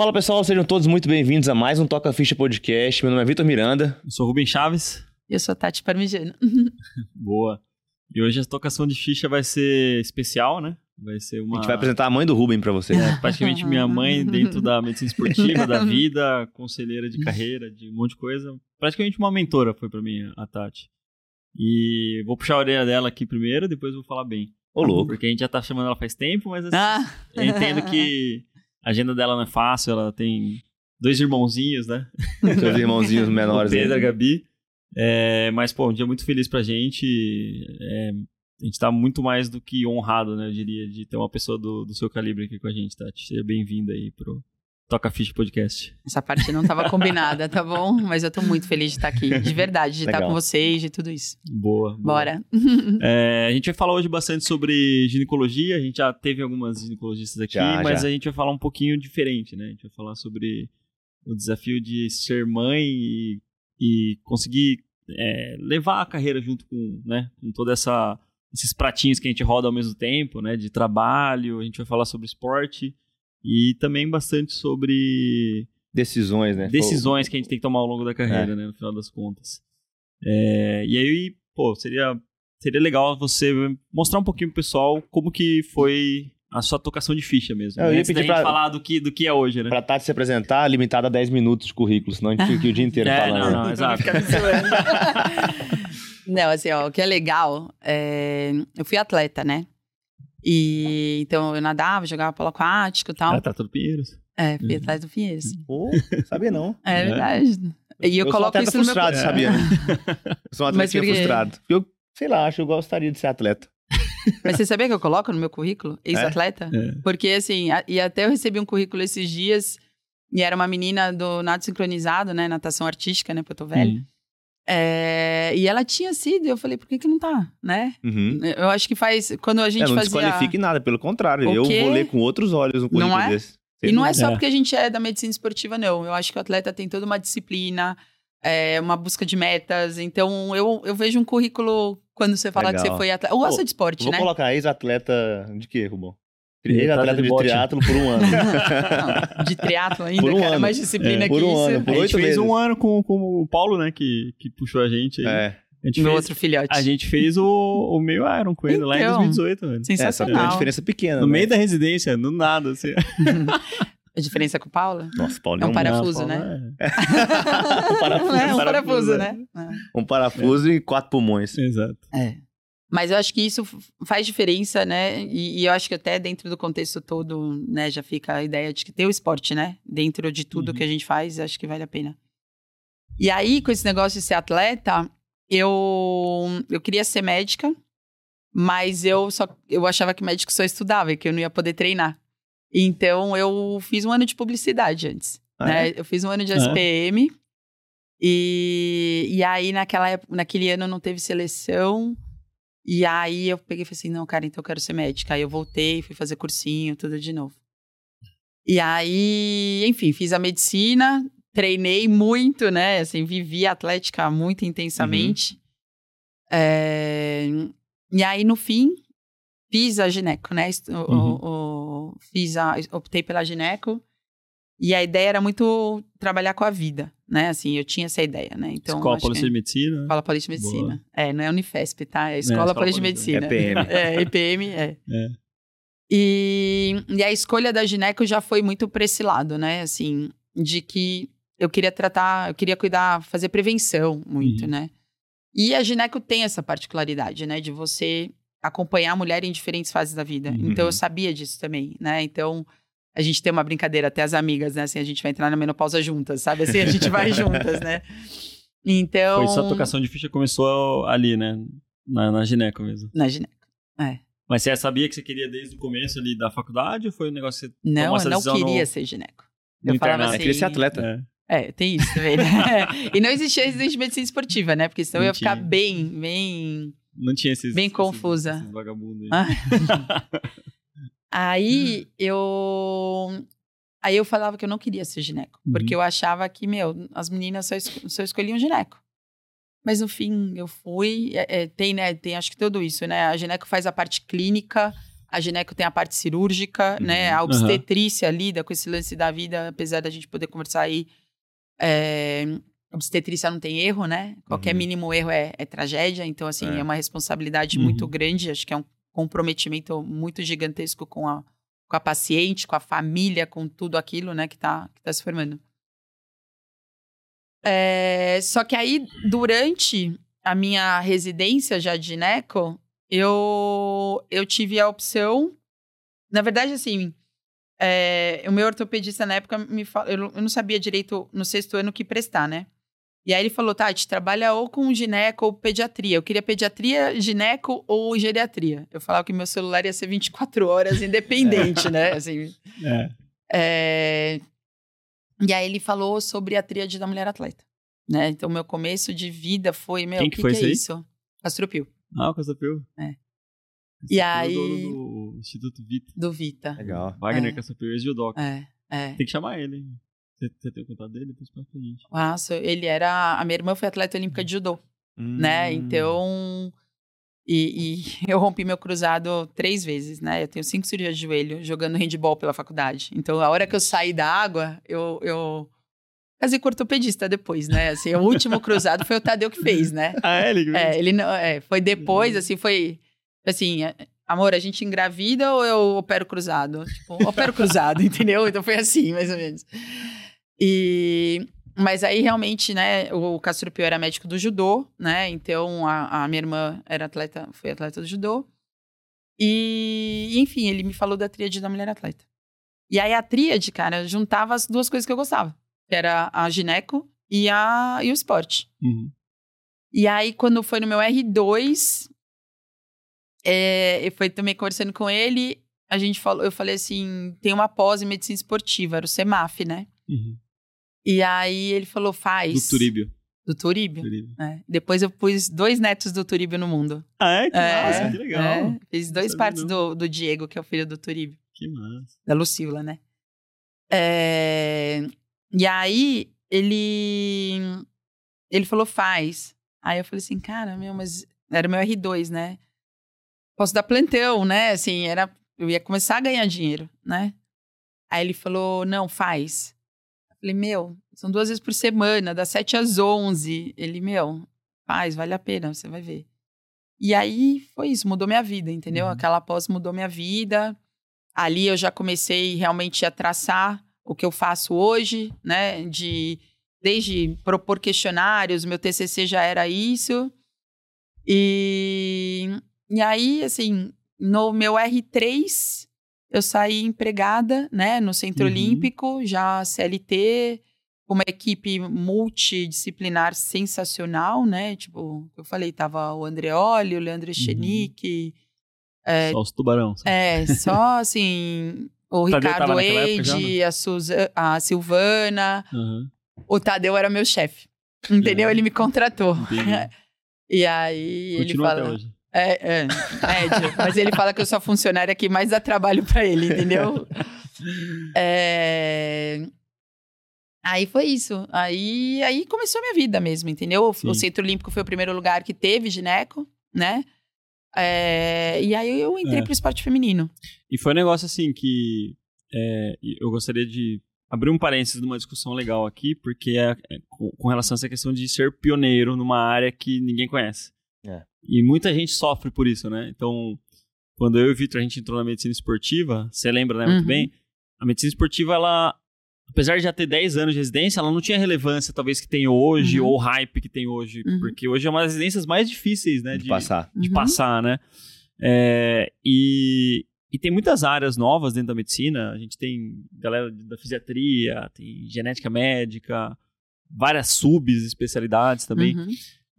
Fala pessoal, sejam todos muito bem-vindos a mais um Toca Ficha Podcast. Meu nome é Vitor Miranda. Eu sou Rubem Chaves. Eu sou Tati Parmigiano. Boa. E hoje a tocação de ficha vai ser especial, né? Vai ser uma. A gente vai apresentar a mãe do Rubem pra você. É, praticamente minha mãe dentro da medicina esportiva, da vida, conselheira de carreira, de um monte de coisa. Praticamente uma mentora foi pra mim, a Tati. E vou puxar a orelha dela aqui primeiro, depois vou falar bem. Ô, louco. Porque a gente já tá chamando ela faz tempo, mas assim, Ah. eu entendo que a agenda dela não é fácil, ela tem dois irmãozinhos, né? Seus irmãozinhos menores. o Pedro, a aí. Gabi. É, mas, pô, um dia muito feliz pra gente. É, a gente tá muito mais do que honrado, né? Eu diria, de ter uma pessoa do, do seu calibre aqui com a gente, Tati. Seja bem-vinda aí pro Toca Ficha Podcast. Essa parte não estava combinada, tá bom? Mas eu tô muito feliz de estar aqui. De verdade, de estar com vocês, de tudo isso. Boa. boa. Bora. É, a gente vai falar hoje bastante sobre ginecologia. A gente já teve algumas ginecologistas aqui, Já, mas já. a gente vai falar um pouquinho diferente, né? A gente vai falar sobre o desafio de ser mãe e, e conseguir é, levar a carreira junto com, né, com toda essa esses pratinhos que a gente roda ao mesmo tempo, né, de trabalho. A gente vai falar sobre esporte e também bastante sobre Decisões, né? decisões que a gente tem que tomar ao longo da carreira, É. né, no final das contas. É, e aí, pô, seria, seria legal você mostrar um pouquinho pro pessoal como que foi a sua tocação de ficha mesmo. É, eu ia Antes da pedir gente pra- falar do que, do que é hoje, né? Pra Tati se apresentar, limitado a 10 minutos de currículo, senão a gente fica aqui o dia inteiro É, falando. não, não, exato. Me zoando. não, assim, ó, o que é legal, é... eu fui atleta, né? E então eu nadava, jogava polo aquático e tal. Ah, tá tudo Pinheiros. É, fui Uhum. atrás do Pinheiros. Pô, sabia não. É É. verdade. E eu, um coloco atleta isso no meu frustrado, É. sabia? Eu sou um quê? frustrado. Eu, sei lá, acho que eu gostaria de ser atleta. Mas você sabia que eu coloco no meu currículo? Ex-atleta? É. Porque, assim, a- e até eu recebi um currículo esses dias, e era uma menina do nado sincronizado, né? Natação artística, né? Porque eu tô velha. Hum. É, e ela tinha sido, e eu falei, por que que não tá, né? Uhum. Eu acho que faz, quando a gente É, não fazia... desqualifique nada, pelo contrário. O Eu quê? vou ler com outros olhos um currículo Não é? desse. E não é só É. porque a gente é da medicina esportiva, não. Eu acho que o atleta tem toda uma disciplina, é, uma busca de metas. Então, eu, eu vejo um currículo quando você fala que Legal. você foi atleta. Ou gosta Pô, de esporte, Vou né? colocar ex-atleta de quê, Rubão? Ex-atleta Ex-atleta de de bote. triatlo por um ano. Não, de triatlo ainda, Por um cara, ano. mais disciplina É, que por um isso. ano, A por gente oito fez meses. um ano com, com o Paulo, né, que, que puxou a gente. aí. é. A gente Meu fez, outro filhote. a gente fez o, o meio Iron com ele lá em Então, 2018, mano. É, só que é Sensacional. uma diferença pequena. No né? meio da residência, no nada, assim. A diferença com o Paula? Nossa, Paulo É um um, parafuso, né? é. um parafuso, é, um parafuso, parafuso, né? né? um parafuso e quatro pulmões. Exato. É. Mas eu acho que isso faz diferença, né? E, e eu acho que até dentro do contexto todo, né, já fica a ideia de que ter o esporte, né? Dentro de tudo Uhum. que a gente faz, acho que vale a pena. E aí, com esse negócio de ser atleta, eu, eu queria ser médica, mas eu só eu achava que médico só estudava e que eu não ia poder treinar. Então, eu fiz um ano de publicidade antes. Ah, né? é? Eu fiz um ano de Ah. SPM. E, e aí, naquela naquele ano, não teve seleção. E aí, eu peguei e falei assim: não, cara, então eu quero ser médica. Aí eu voltei, fui fazer cursinho, tudo de novo. E aí, enfim, fiz a medicina, treinei muito, né? Assim, vivi a atlética muito intensamente. É, e aí, no fim, fiz a gineco, né? Estu- o- Uhum. o- fiz a, optei pela gineco. E a ideia era muito trabalhar com a vida, né? Assim, eu tinha essa ideia, né? Então, Escola que- Paulista de Medicina. Escola Paulista de Medicina. É, não é Unifesp, tá? É Escola Escola Paulista de. Medicina. É PM. É, EPM, é. É. E, e a escolha da gineco já foi muito pra esse lado, né? Assim, de que eu queria tratar, eu queria cuidar, fazer prevenção muito, Uhum. né? E a gineco tem essa particularidade, né? De você acompanhar a mulher em diferentes fases da vida. Uhum. Então, eu sabia disso também, né? Então, a gente tem uma brincadeira, até as amigas, né? Assim, a gente vai entrar na menopausa juntas, sabe? Assim, a gente vai juntas, né? Então... Foi sua tocação de ficha começou ali, né? Na, na gineco mesmo. Na gineco. É. Mas você sabia que você queria desde o começo ali da faculdade ou foi um negócio que você Não, eu não queria no- ser gineco. no Eu falava assim... queria ser atleta. É. É, tem isso também, né? e não existia residente de medicina esportiva, né? Porque senão eu ia Não ficar tinha. bem, bem... Não tinha esses. Bem esses- confusa. Esses vagabundos aí. Ah. Aí eu... Aí eu falava que eu não queria ser gineco. Uhum. Porque eu achava que, meu, as meninas só, es- só escolhiam gineco. Mas no fim, eu fui... é, é, tem, né? Tem acho que tudo isso, né? A gineco faz a parte clínica, A gineco tem a parte cirúrgica, Uhum. né? A obstetrícia lida com esse lance da vida, apesar da gente poder conversar aí. É, obstetrícia não tem erro, né? Qualquer Uhum. mínimo erro é, é tragédia. Então, assim, É. é, uma responsabilidade Uhum. muito grande. Acho que é um comprometimento muito gigantesco com a, com a paciente, com a família, com tudo aquilo, né? Que tá, que tá se formando. É, só que aí, durante a minha residência já de gineco, eu, eu tive a opção. Na verdade, assim, é, o meu ortopedista na época me falou. Eu, eu não sabia direito no sexto ano que prestar, né? E aí ele falou: Tati, trabalha ou com gineco ou pediatria. Eu queria pediatria, gineco ou geriatria. Eu falava que meu celular ia ser 24 horas independente, né? Assim, É. é, E aí ele falou sobre a tríade da mulher atleta. Né? Então, meu começo de vida foi, meu, Quem o que que, foi que isso é isso? Castropil, Ah, o Caçapeu. É. E é aí- dono do Instituto Vita. do Vita. Legal. Wagner É. Caçapeu, ex-judoca. É, é. Tem que chamar ele, hein? Você, tem o contato dele? Depois passa pra gente. Nossa, ele era. A minha irmã foi atleta olímpica de judô, Hum. né? Então. E, e eu rompi meu cruzado três vezes, né? Eu tenho cinco cirurgias de joelho jogando handball pela faculdade. Então, a hora que eu saí da água, eu. eu... Casei com ortopedista depois, né? Assim, o último cruzado foi o Tadeu que fez, né? Ah, é, ele? É, ele não. É, foi depois, assim, foi. Assim, é, amor, a gente engravida ou eu opero cruzado? Tipo, opero cruzado, entendeu? Então foi assim, mais ou menos. E. Mas aí, realmente, né, o Castro Pio era médico do judô, né? Então a, a minha irmã era atleta, foi atleta do judô. E, enfim, ele me falou da tríade da mulher atleta. E aí a tríade, cara, juntava as duas coisas que eu gostava. Que era a gineco e, a, e o esporte. Uhum. E aí, quando foi no meu R2, é, eu fui também conversando com ele, a gente falou, eu falei assim, tem uma pós em medicina esportiva, era o CEMAF, né? Uhum. E aí ele falou, faz. Do Turíbio. Do Turíbio. Turíbio. É. Depois eu pus dois netos do Turíbio no mundo. Ah, é? Que É, massa, que legal. É, fiz dois partes do, do Diego, que é o filho do Turíbio. Que massa. da Lucila, né? É, E aí, ele... Ele falou, faz. Aí eu falei assim, cara, meu, mas... Era o meu R2, né? Posso dar plantão, né? Assim, era... Eu ia começar a ganhar dinheiro, né? Aí ele falou, não, faz. Falei, meu, são duas vezes por semana, das 7 às 11. Ele, meu, faz, vale a pena, você vai ver. E aí, foi isso, mudou minha vida, entendeu? Uhum. Aquela pós mudou minha vida ali eu já comecei realmente a traçar o que eu faço hoje, né? De desde propor questionários, meu TCC já era isso. E, e aí, assim, no meu R3, eu saí empregada, né? No Centro Uhum. Olímpico, já CLT, com uma equipe multidisciplinar sensacional, né? Tipo, eu falei, tava o Andreoli, o Leandro Echenique, É, Só os tubarão. só. é, só assim. O Ricardo Eide, a, Suza- a Silvana. Aham. O Tadeu era meu chefe. Entendeu? Ele me contratou. Entendi. E aí ele Continua fala. É, é, médio. Mas ele fala que eu sou funcionária que mais dá trabalho pra ele, entendeu? É, Aí foi isso. Aí, aí começou a minha vida mesmo, entendeu? O- Sim. O Centro Olímpico foi o primeiro lugar que teve gineco, né? É, E aí eu entrei É. pro esporte feminino. E foi um negócio assim que é, eu gostaria de abrir um parênteses numa discussão legal aqui, porque é, é com, com relação a essa questão de ser pioneiro numa área que ninguém conhece. É. E muita gente sofre por isso, né? Então, quando eu e o Vitor a gente entrou na medicina esportiva, você lembra, né, muito Uhum. bem? A medicina esportiva, ela, apesar de já ter 10 anos de residência, ela não tinha relevância talvez que tem hoje, Uhum. ou hype que tem hoje, Uhum. porque hoje é uma das residências mais difíceis, né, de passar. de Uhum. passar, né? É, e, e tem muitas áreas novas dentro da medicina. A gente tem galera da fisiatria, tem genética médica, várias subs especialidades também.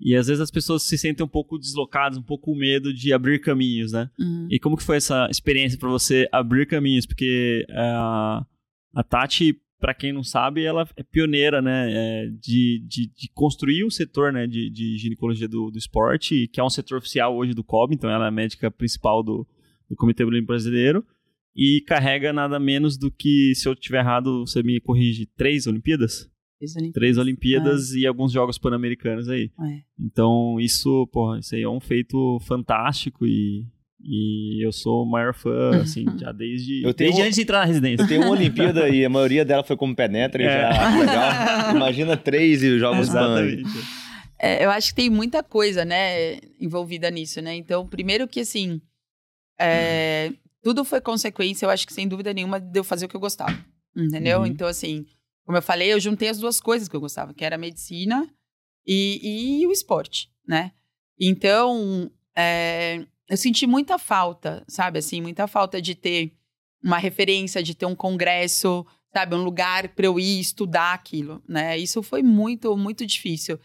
E às vezes as pessoas se sentem um pouco deslocadas, um pouco com medo de abrir caminhos, né? uhum. E como que foi essa experiência para você abrir caminhos? Porque é, a, a Tati, para quem não sabe, ela é pioneira, né, é, de, de, de construir o setor, né, de, de ginecologia do, do esporte, que é um setor oficial hoje do COB, então ela é a médica principal do, do Comitê Olímpico Brasileiro e carrega nada menos do que, se eu estiver errado, você me corrige, três Olimpíadas? Fiz Olimpíadas. Três Olimpíadas e alguns Jogos Pan-Americanos aí. É. Então, isso, porra, isso aí é um feito fantástico e, E eu sou o maior fã, assim, já desde, Eu tenho desde antes de entrar na residência. Eu tenho uma Olimpíada e a maioria dela foi como penetra e É. já legal. Imagina três e jogos pan. É, eu acho que tem muita coisa, né, envolvida nisso, né? Então, primeiro que, assim, é, tudo foi consequência, eu acho que sem dúvida nenhuma, de eu fazer o que eu gostava, entendeu? Uhum. Então, assim, como eu falei, eu juntei as duas coisas que eu gostava, que era a medicina e, e o esporte, né? Então, é, eu senti muita falta, sabe, assim, muita falta de ter uma referência, de ter um congresso, sabe, um lugar para eu ir estudar aquilo, né? Isso foi muito, muito difícil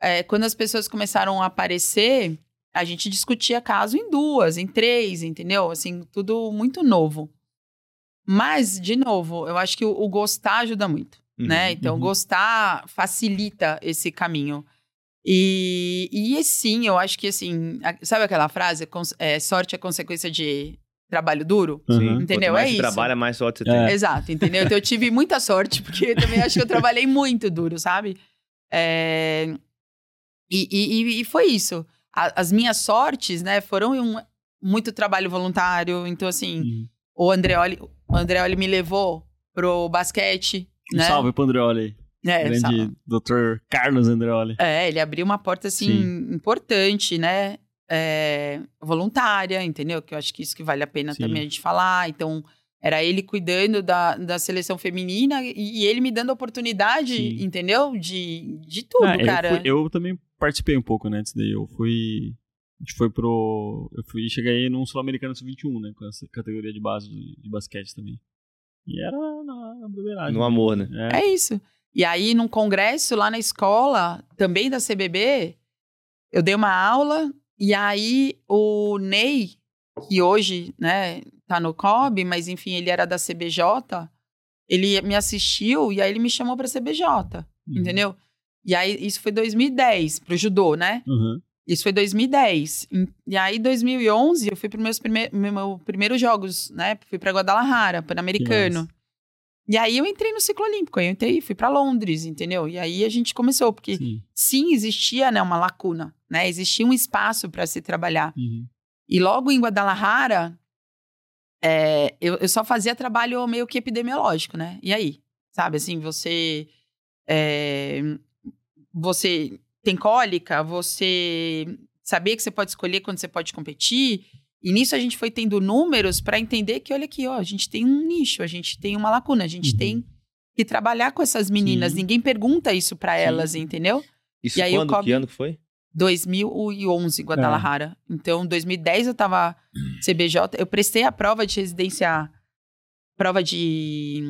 é, quando as pessoas começaram a aparecer, a gente discutia caso em duas, em três, entendeu? Assim, tudo muito novo. Mas, de novo, eu acho que o, o gostar ajuda muito, Uhum, né? Então, uhum. gostar facilita esse caminho. E, e sim, eu acho que assim, sabe aquela frase? Cons- é, sorte é consequência de trabalho duro? Sim. Uhum. Entendeu? Quanto mais É você isso. trabalha, mais sorte você É. tem. Exato, entendeu? Então eu tive muita sorte, porque eu também acho que eu trabalhei muito duro, sabe? É, E, e- e- e foi isso. A- as minhas sortes, né, foram um, muito trabalho voluntário. Então, assim, Uhum. O Andreoli, o Andreoli me levou pro basquete, Um né? salve pro Andreoli. É, Grande salve. Dr. Carlos Andreoli. É, ele abriu uma porta, assim, Sim. importante, né? É, voluntária, entendeu? Que eu acho que isso que vale a pena Sim. também a gente falar. Então, era ele cuidando da, da seleção feminina e, e ele me dando a oportunidade, Sim. entendeu? De, de tudo, Ah, eu cara. fui- Eu, também participei um pouco, né, disso daí. Eu fui... A gente foi pro... Eu fui cheguei num Sul-Americano Sub-21, né, com essa categoria de base de, de basquete também. E era na, na broderagem. No amor, né? É. É isso. E aí, num congresso lá na escola, também da CBB, eu dei uma aula e aí o Ney, que hoje, né, tá no COB, mas enfim, ele era da CBJ, ele me assistiu e aí ele me chamou pra CBJ, Uhum. entendeu? E aí, isso foi 2010, pro judô, né? Uhum. Isso foi 2010. Em- E aí, 2011, eu fui para meus prime meu, primeiros jogos, né? Fui para Guadalajara, Pan-Americano. E aí, eu entrei no ciclo olímpico. Eu entrei, fui para Londres, entendeu? E aí, a gente começou, porque Sim. sim, existia né, uma lacuna, né? Existia um espaço para se trabalhar. Uhum. E logo em Guadalajara, é, eu, eu só fazia trabalho meio que epidemiológico, né? E aí? Sabe, assim, você... é, você tem cólica, você sabia que você pode escolher quando você pode competir. E nisso a gente foi tendo números para entender que, olha aqui, ó, a gente tem um nicho, a gente tem uma lacuna, a gente Uhum. tem que trabalhar com essas meninas. Sim. Ninguém pergunta isso para elas, entendeu? Isso E aí quando? Que ano que foi? 2011, Guadalajara. É. Então, 2010 eu tava CBJ, eu prestei a prova de residência, prova de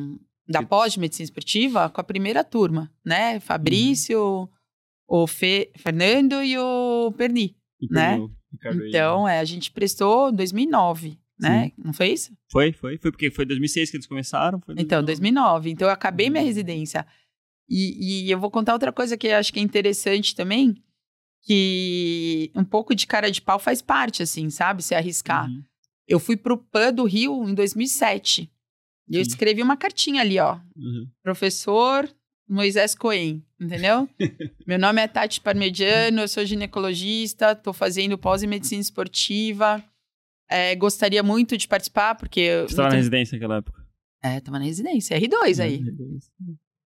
da pós de medicina esportiva com a primeira turma, né? Fabrício, o Fe, Fernando e o Perni. E Né? perdeu o Ricardo aí, né? Então, é, a gente prestou em 2009, né? Não foi isso? Foi, foi. Foi porque foi 2006 que eles começaram. Então, 2009. Então, eu acabei minha Uhum. residência. E, e eu vou contar outra coisa que eu acho que é interessante também, que um pouco de cara de pau faz parte, assim, sabe? Se arriscar. Uhum. Eu fui pro PAN do Rio em 2007. E eu Sim. escrevi uma cartinha ali, ó. Uhum. Professor Moisés Coen, entendeu? Meu nome é Tati Parmediano, eu sou ginecologista, tô fazendo pós em medicina esportiva. É, gostaria muito de participar, porque... eu- Você tava na residência naquela época. É, tava na residência. R2 aí.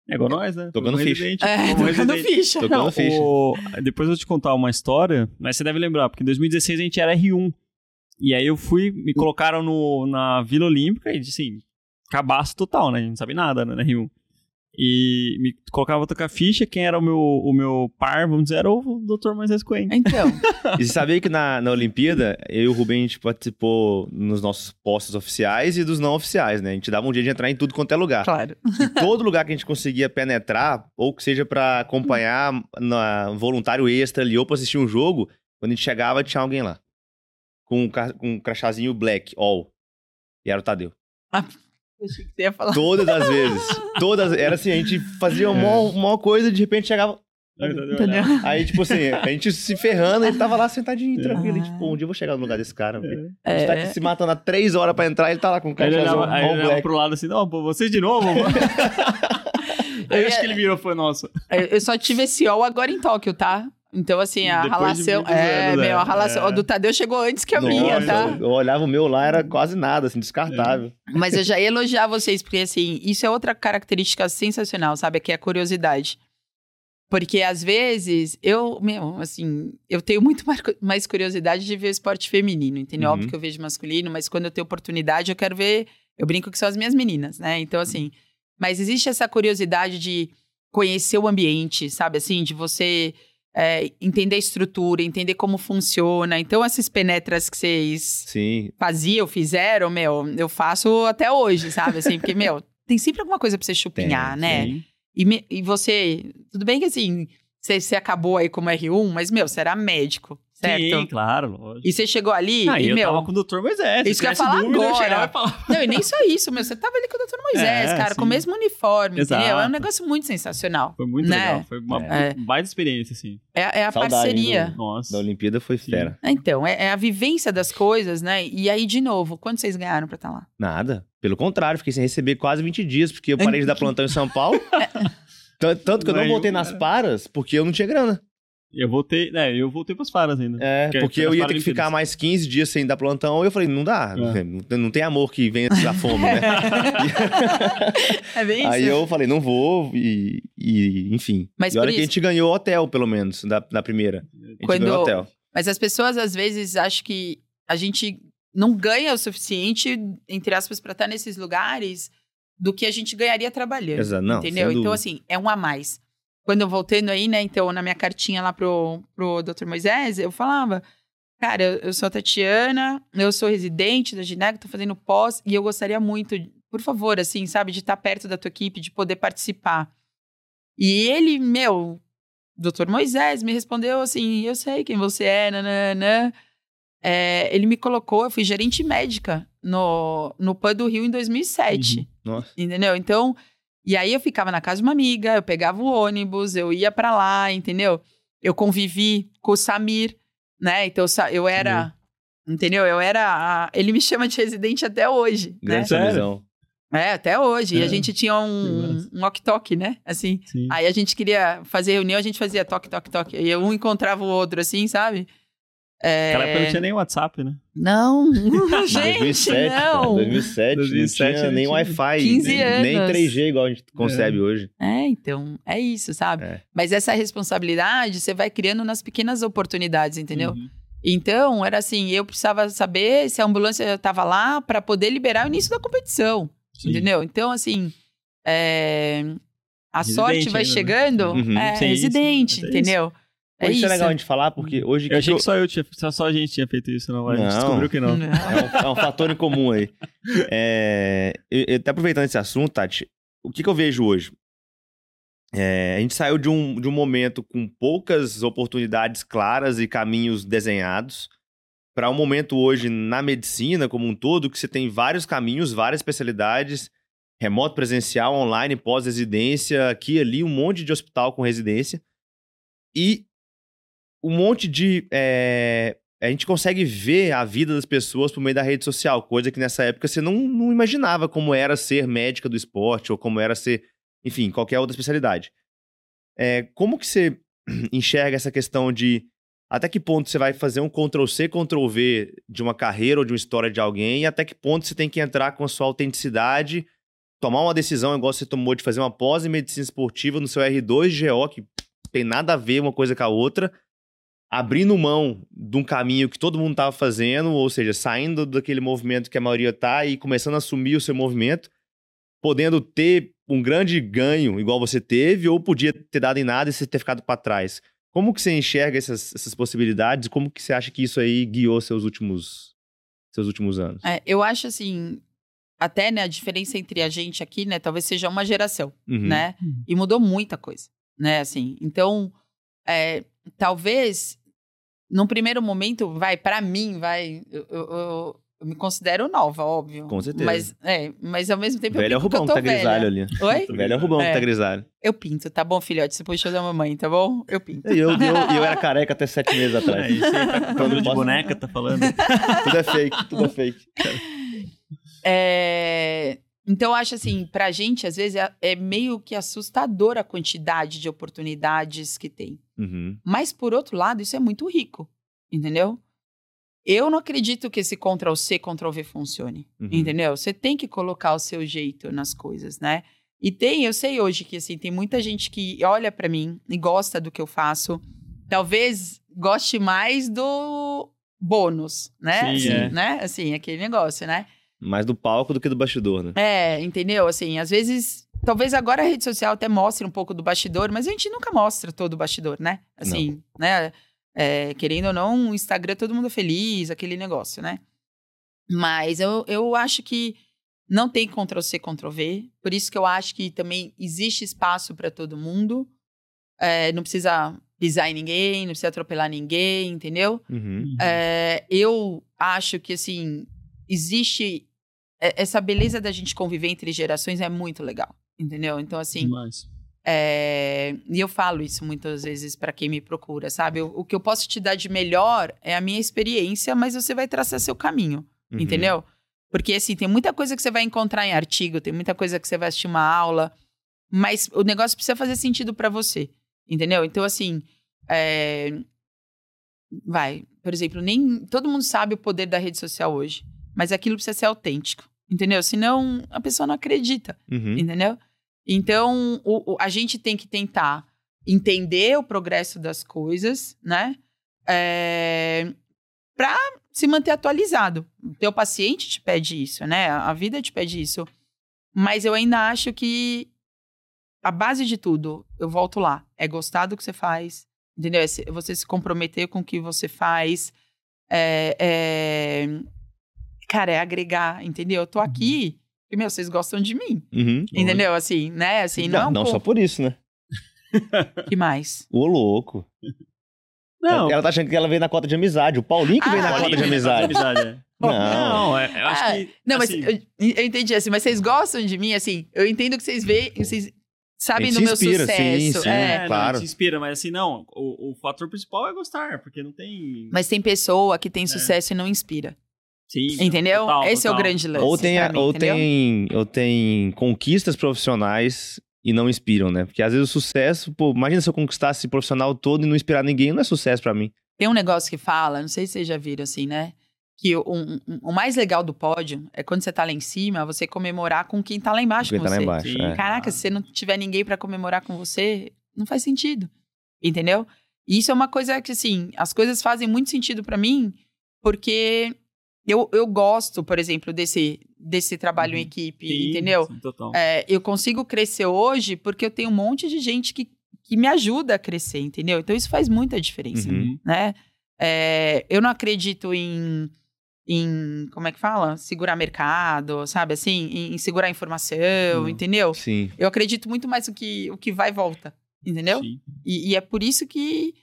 É igual nós, né? Tocando ficha. É, tocando ficha. Tocando Não, ficha. o- Depois eu vou te contar uma história, mas você deve lembrar, porque em 2016 a gente era R1. E aí eu fui, me colocaram no, na Vila Olímpica e, assim, cabaço total, né? A gente não sabe nada né, na R1. E me colocaram pra tocar ficha, quem era o meu, o meu par, vamos dizer, era o Dr. Moisés Coen. Então, E você sabia que na, na Olimpíada, eu e o Rubem, a gente participou nos nossos postos oficiais e dos não oficiais, né? A gente dava um dia de entrar em tudo quanto é lugar. claro. E todo lugar que a gente conseguia penetrar, ou que seja pra acompanhar na voluntário extra ali, ou pra assistir um jogo, quando a gente chegava, tinha alguém lá. Com um, com um crachazinho black, all. E era o Tadeu. Eu achei que você ia falar. Todas as vezes. Todas. Era assim, a gente fazia uma, uma coisa e de repente chegava. Entendeu? Aí, tipo assim, a gente se ferrando, ele tava lá sentadinho, É. tranquilo. E, Ah. tipo, um dia eu vou chegar no lugar desse cara. velho. A gente É, tá aqui se matando há três horas pra entrar, ele tá lá com o Aí ele olhava, aí ele olhava pro lado assim, não, pô, vocês de novo? mano?" aí eu acho que ele virou, foi nossa. eu eu só tive esse all agora em Tóquio, tá? Então, assim, a Depois de relação. muitos É, anos, meu, a é. relação. É. O do Tadeu chegou antes que a minha, Nossa, tá? Eu olhava o meu lá, era quase nada, assim, descartável. Mas eu já ia elogiar vocês, porque assim, isso é outra característica sensacional, sabe? Que é a curiosidade. Porque às vezes eu, meu, assim, eu tenho muito mais- mais curiosidade de ver esporte feminino, entendeu? Uhum. Óbvio que eu vejo masculino, mas quando eu tenho oportunidade, eu quero ver. Eu brinco que são as minhas meninas, né? Então, assim. Mas existe essa curiosidade de conhecer o ambiente, sabe? Assim, de você é, entender a estrutura, entender como funciona. Então, esses penetras que vocês Sim. faziam, fizeram, meu, eu faço até hoje, sabe? Assim, porque, meu, tem sempre alguma coisa pra você chupinhar, Tem, né? Sim. E, me- e você, tudo bem que assim, você, você acabou aí como R1, mas, meu, você era médico, certo? Sim, claro, lógico. E você chegou ali Aí e, eu meu. tava com o Dr. Moisés. Isso que eu ia falar dúvida, agora. e falava. Não, e nem só isso, meu, você tava ali com o Dr. Moisés, É, cara, com o sim. mesmo uniforme, entendeu? É um Exato. negócio muito sensacional. Foi muito Né? legal. Foi uma É. baita experiência, assim. É, é a Saudade, parceria. hein, Nossa. Da Olimpíada foi Sim. fera. Então, é, é a vivência das coisas, né? E aí, de novo, quanto vocês ganharam pra estar lá? Nada. Pelo contrário, fiquei sem receber quase 20 dias, porque eu parei de dar plantão em São Paulo. Tan- Tanto que eu não voltei nas paras, porque eu não tinha grana. Eu voltei, né, eu voltei pras faras ainda. É, Que- porque que eu ia ter que ficar mais 15 dias sem dar plantão. E eu falei, não dá. É. Não, tem- não tem amor que venha da fome, né? É bem isso. Aí eu falei, não vou, e, e, enfim. Mas e a hora por que a isso- gente ganhou hotel, pelo menos, da, da primeira. A gente Quando- ganhou hotel. Mas as pessoas, às vezes, acham que a gente não ganha o suficiente, entre aspas, pra estar nesses lugares do que a gente ganharia trabalhando. Exato, não, entendeu? Então, assim, é um a mais. Quando eu voltando aí, né, então, na minha cartinha lá pro, pro Dr. Moisés, eu falava, cara, eu, eu sou a Tatiana, eu sou residente da Gineg, tô fazendo pós, e eu gostaria muito, por favor, assim, sabe, de estar perto da tua equipe, de poder participar. E ele, meu, Dr. Moisés me respondeu assim: Eu sei quem você é, nananã. É, ele me colocou, eu fui gerente médica no, no PAN do Rio em 2007. Uhum. Nossa. Entendeu? Então, e aí eu ficava na casa de uma amiga, eu pegava o ônibus, eu ia pra lá, entendeu? Eu convivi com o Samir, né? Então eu era. Entendeu? Eu era. a- ele me chama de residente até hoje. Né? Grande visão. É, até hoje. E a É. gente tinha um, um walk-talk, né? Assim. Sim. Aí a gente queria fazer reunião, a gente fazia toque, toque, toque. E um encontrava o outro, assim, sabe? É... Naquela época não tinha nem WhatsApp, né? Não, gente, 2007, cara, não. 2007, 2007 não tinha nem. Wi-Fi, 15 nem, nem anos. 3G igual a gente concebe hoje. É, então, é isso, sabe? É. Mas essa responsabilidade você vai criando nas pequenas oportunidades, entendeu? Uhum. Então, era assim, eu precisava saber se a ambulância estava lá para poder liberar o início da competição, Sim. entendeu? Então, assim, é, a Residente sorte vai ainda, né? chegando, Uhum. é Sim, residente. É entendeu? É Hoje isso. é legal a gente falar, porque hoje... Eu achei que que só eu tinha, só- só a gente tinha feito isso, não. A gente Não. descobriu que não. É um, é um fator em comum aí. É, eu, eu- até aproveitando esse assunto, Tati, o que, que eu vejo hoje? É, a gente saiu de um, de um momento com poucas oportunidades claras e caminhos desenhados para um momento hoje na medicina como um todo que você tem vários caminhos, várias especialidades, remoto, presencial, online, pós-residência, aqui e ali, um monte de hospital com residência. E um monte de é, a gente consegue ver a vida das pessoas por meio da rede social, coisa que nessa época você não, não imaginava como era ser médica do esporte ou como era ser, enfim, qualquer outra especialidade. É, como que você enxerga essa questão de até que ponto você vai fazer um Ctrl-C, Ctrl-V de uma carreira ou de uma história de alguém e até que ponto você tem que entrar com a sua autenticidade, tomar uma decisão igual você tomou de fazer uma pós em medicina esportiva no seu R2 de GO, que tem nada a ver uma coisa com a outra, abrindo mão de um caminho que todo mundo estava fazendo, ou seja, saindo daquele movimento que a maioria tá e começando a assumir o seu movimento, podendo ter um grande ganho igual você teve, ou podia ter dado em nada e você ter ficado para trás. Como que você enxerga essas, essas possibilidades? Como que você acha que isso aí guiou seus últimos, seus últimos anos? É, eu acho assim, até né, a diferença entre a gente aqui, né, talvez seja uma geração, Uhum. né? Uhum. E mudou muita coisa, né? Assim, então, é, talvez num primeiro momento, vai para mim, vai, eu, eu- eu- eu me considero nova, óbvio. Com certeza. Mas, é, mas ao mesmo tempo Velho é eu que Rubão eu que tô tá grisalho velha. ali. Oi? Velho é o Rubão que É. tá grisalho. Eu pinto, tá bom, filhote? Você puxou da mamãe, tá bom? Eu pinto. E eu, eu, eu era careca até sete meses É, atrás. isso aí tá de Posso- boneca, tá falando. tudo é fake, tudo é fake. É, Então, eu acho assim, pra gente, às vezes, é, é meio que assustador a quantidade de oportunidades que tem. Uhum. Mas, por outro lado, isso é muito rico, entendeu? Eu não acredito que esse Ctrl-C, Ctrl-V funcione, Uhum. entendeu? Você tem que colocar o seu jeito nas coisas, né? E tem, eu sei hoje que, assim, tem muita gente que olha pra mim e gosta do que eu faço. Talvez goste mais do bônus, né? Sim, assim, é. né? Assim, aquele negócio, né? Mais do palco do que do bastidor, né? É, entendeu? Assim, às vezes, talvez agora a rede social até mostre um pouco do bastidor, mas a gente nunca mostra todo o bastidor, né? Assim, né? É, querendo ou não, o Instagram todo mundo feliz, aquele negócio, né? Mas eu, eu acho que não tem Ctrl-C, Ctrl-V. Por isso que eu acho que também existe espaço para todo mundo. É, não precisa pisar em ninguém, não precisa atropelar ninguém, entendeu? Uhum. É, eu acho que, assim, existe. É- Essa beleza da gente conviver entre gerações é muito legal, entendeu? Então, assim, Demais. é, e eu falo isso muitas vezes para quem me procura, sabe? O, o que eu posso te dar de melhor é a minha experiência, mas você vai traçar seu caminho, Uhum. entendeu? Porque, assim, tem muita coisa que você vai encontrar em artigo, tem muita coisa que você vai assistir uma aula, mas o negócio precisa fazer sentido para você, entendeu? Então, assim, é, vai, por exemplo, nem todo mundo sabe o poder da rede social hoje, mas aquilo precisa ser autêntico, entendeu? Senão a pessoa não acredita, Uhum. entendeu? Então, o- o- a gente tem que tentar entender o progresso das coisas, né? É, para se manter atualizado. O teu paciente te pede isso, né? A vida te pede isso. Mas eu ainda acho que a base de tudo, eu volto lá, é gostar do que você faz, entendeu? É você se comprometer com o que você faz. É, é- Cara, é agregar, entendeu? Eu tô aqui e, meu, vocês gostam de mim. Uhum. Entendeu? Assim, né? Assim, não, Não, é um não só por isso, né? que mais? Ô, louco. Não, Ela tá achando que ela veio na cota de amizade. O Paulinho que veio Ah, na cota de amizade. é. Não. Não, é- eu acho Ah, que. Não, assim, mas eu, eu entendi assim, mas vocês gostam de mim, assim, eu entendo que vocês veem, vocês sabem do meu se inspira, sim, sucesso. sim. é. É, claro. não, te inspira, mas assim, não, o, o fator principal é gostar, porque não tem. Mas tem pessoa que tem sucesso e não inspira. Sim, Entendeu? total, Esse é o total. grande lance. Ou tem, pra mim, ou, entendeu? tem, ou tem conquistas profissionais e não inspiram, né? Porque às vezes o sucesso, pô, imagina se eu conquistasse esse profissional todo e não inspirar ninguém, não é sucesso pra mim. Tem um negócio que fala, não sei se vocês já viram assim, né? Que o, um- um- o mais legal do pódio é quando você tá lá em cima, você comemorar com quem tá lá embaixo Quem com tá lá você. embaixo. Sim. é. Caraca, se você não tiver ninguém pra comemorar com você, não faz sentido. Entendeu? E isso é uma coisa que, assim, as coisas fazem muito sentido pra mim, porque eu, eu gosto, por exemplo, desse, desse trabalho em Uhum. equipe, Sim, entendeu? sim, total. É, eu consigo crescer hoje porque eu tenho um monte de gente que, que me ajuda a crescer, entendeu? Então isso faz muita diferença, Uhum. né? É, eu não acredito em, em, como é que fala? Segurar mercado, sabe? Assim, em, em segurar informação, Não. entendeu? Sim. Eu acredito muito mais no que o que vai e volta, entendeu? Sim. E, e é por isso que,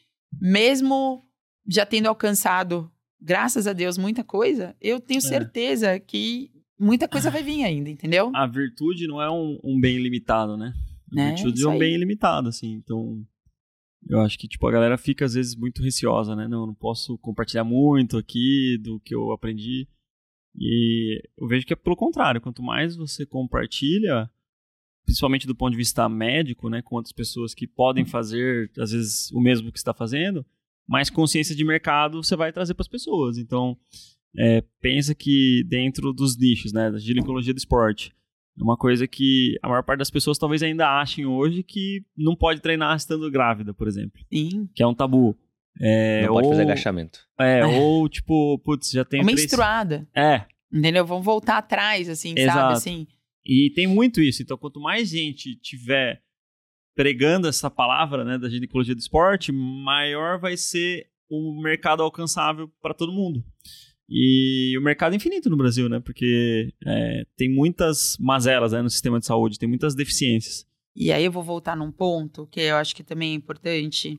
mesmo já tendo alcançado, graças a Deus, muita coisa, eu tenho certeza que muita coisa vai vir ainda, entendeu? A virtude não é um, um bem limitado, né? A Né, virtude é um aí. bem ilimitado, assim. Então, eu acho que, tipo, a galera fica, às vezes, muito receosa, né? Não, não posso compartilhar muito aqui do que eu aprendi. E eu vejo que é pelo contrário. Quanto mais você compartilha, principalmente do ponto de vista médico, né? Com outras pessoas que podem fazer, às vezes, o mesmo que está fazendo, mais consciência de mercado você vai trazer para as pessoas. Então, é, pensa que dentro dos nichos, né? Da ginecologia do esporte, é uma coisa que a maior parte das pessoas talvez ainda achem hoje que não pode treinar estando grávida, por exemplo. Sim. Que é um tabu. É, não pode ou, fazer agachamento. É, ou tipo, putz, já tem Uma três... menstruada. É, Entendeu? Vamos voltar atrás, assim, Exato. sabe? Assim, e tem muito isso. Então, quanto mais gente tiver pregando essa palavra, né, da ginecologia do esporte, maior vai ser o mercado alcançável para todo mundo. E o mercado é infinito no Brasil, né? Porque é, tem muitas mazelas né, no sistema de saúde, tem muitas deficiências. E aí eu vou voltar num ponto que eu acho que também é importante.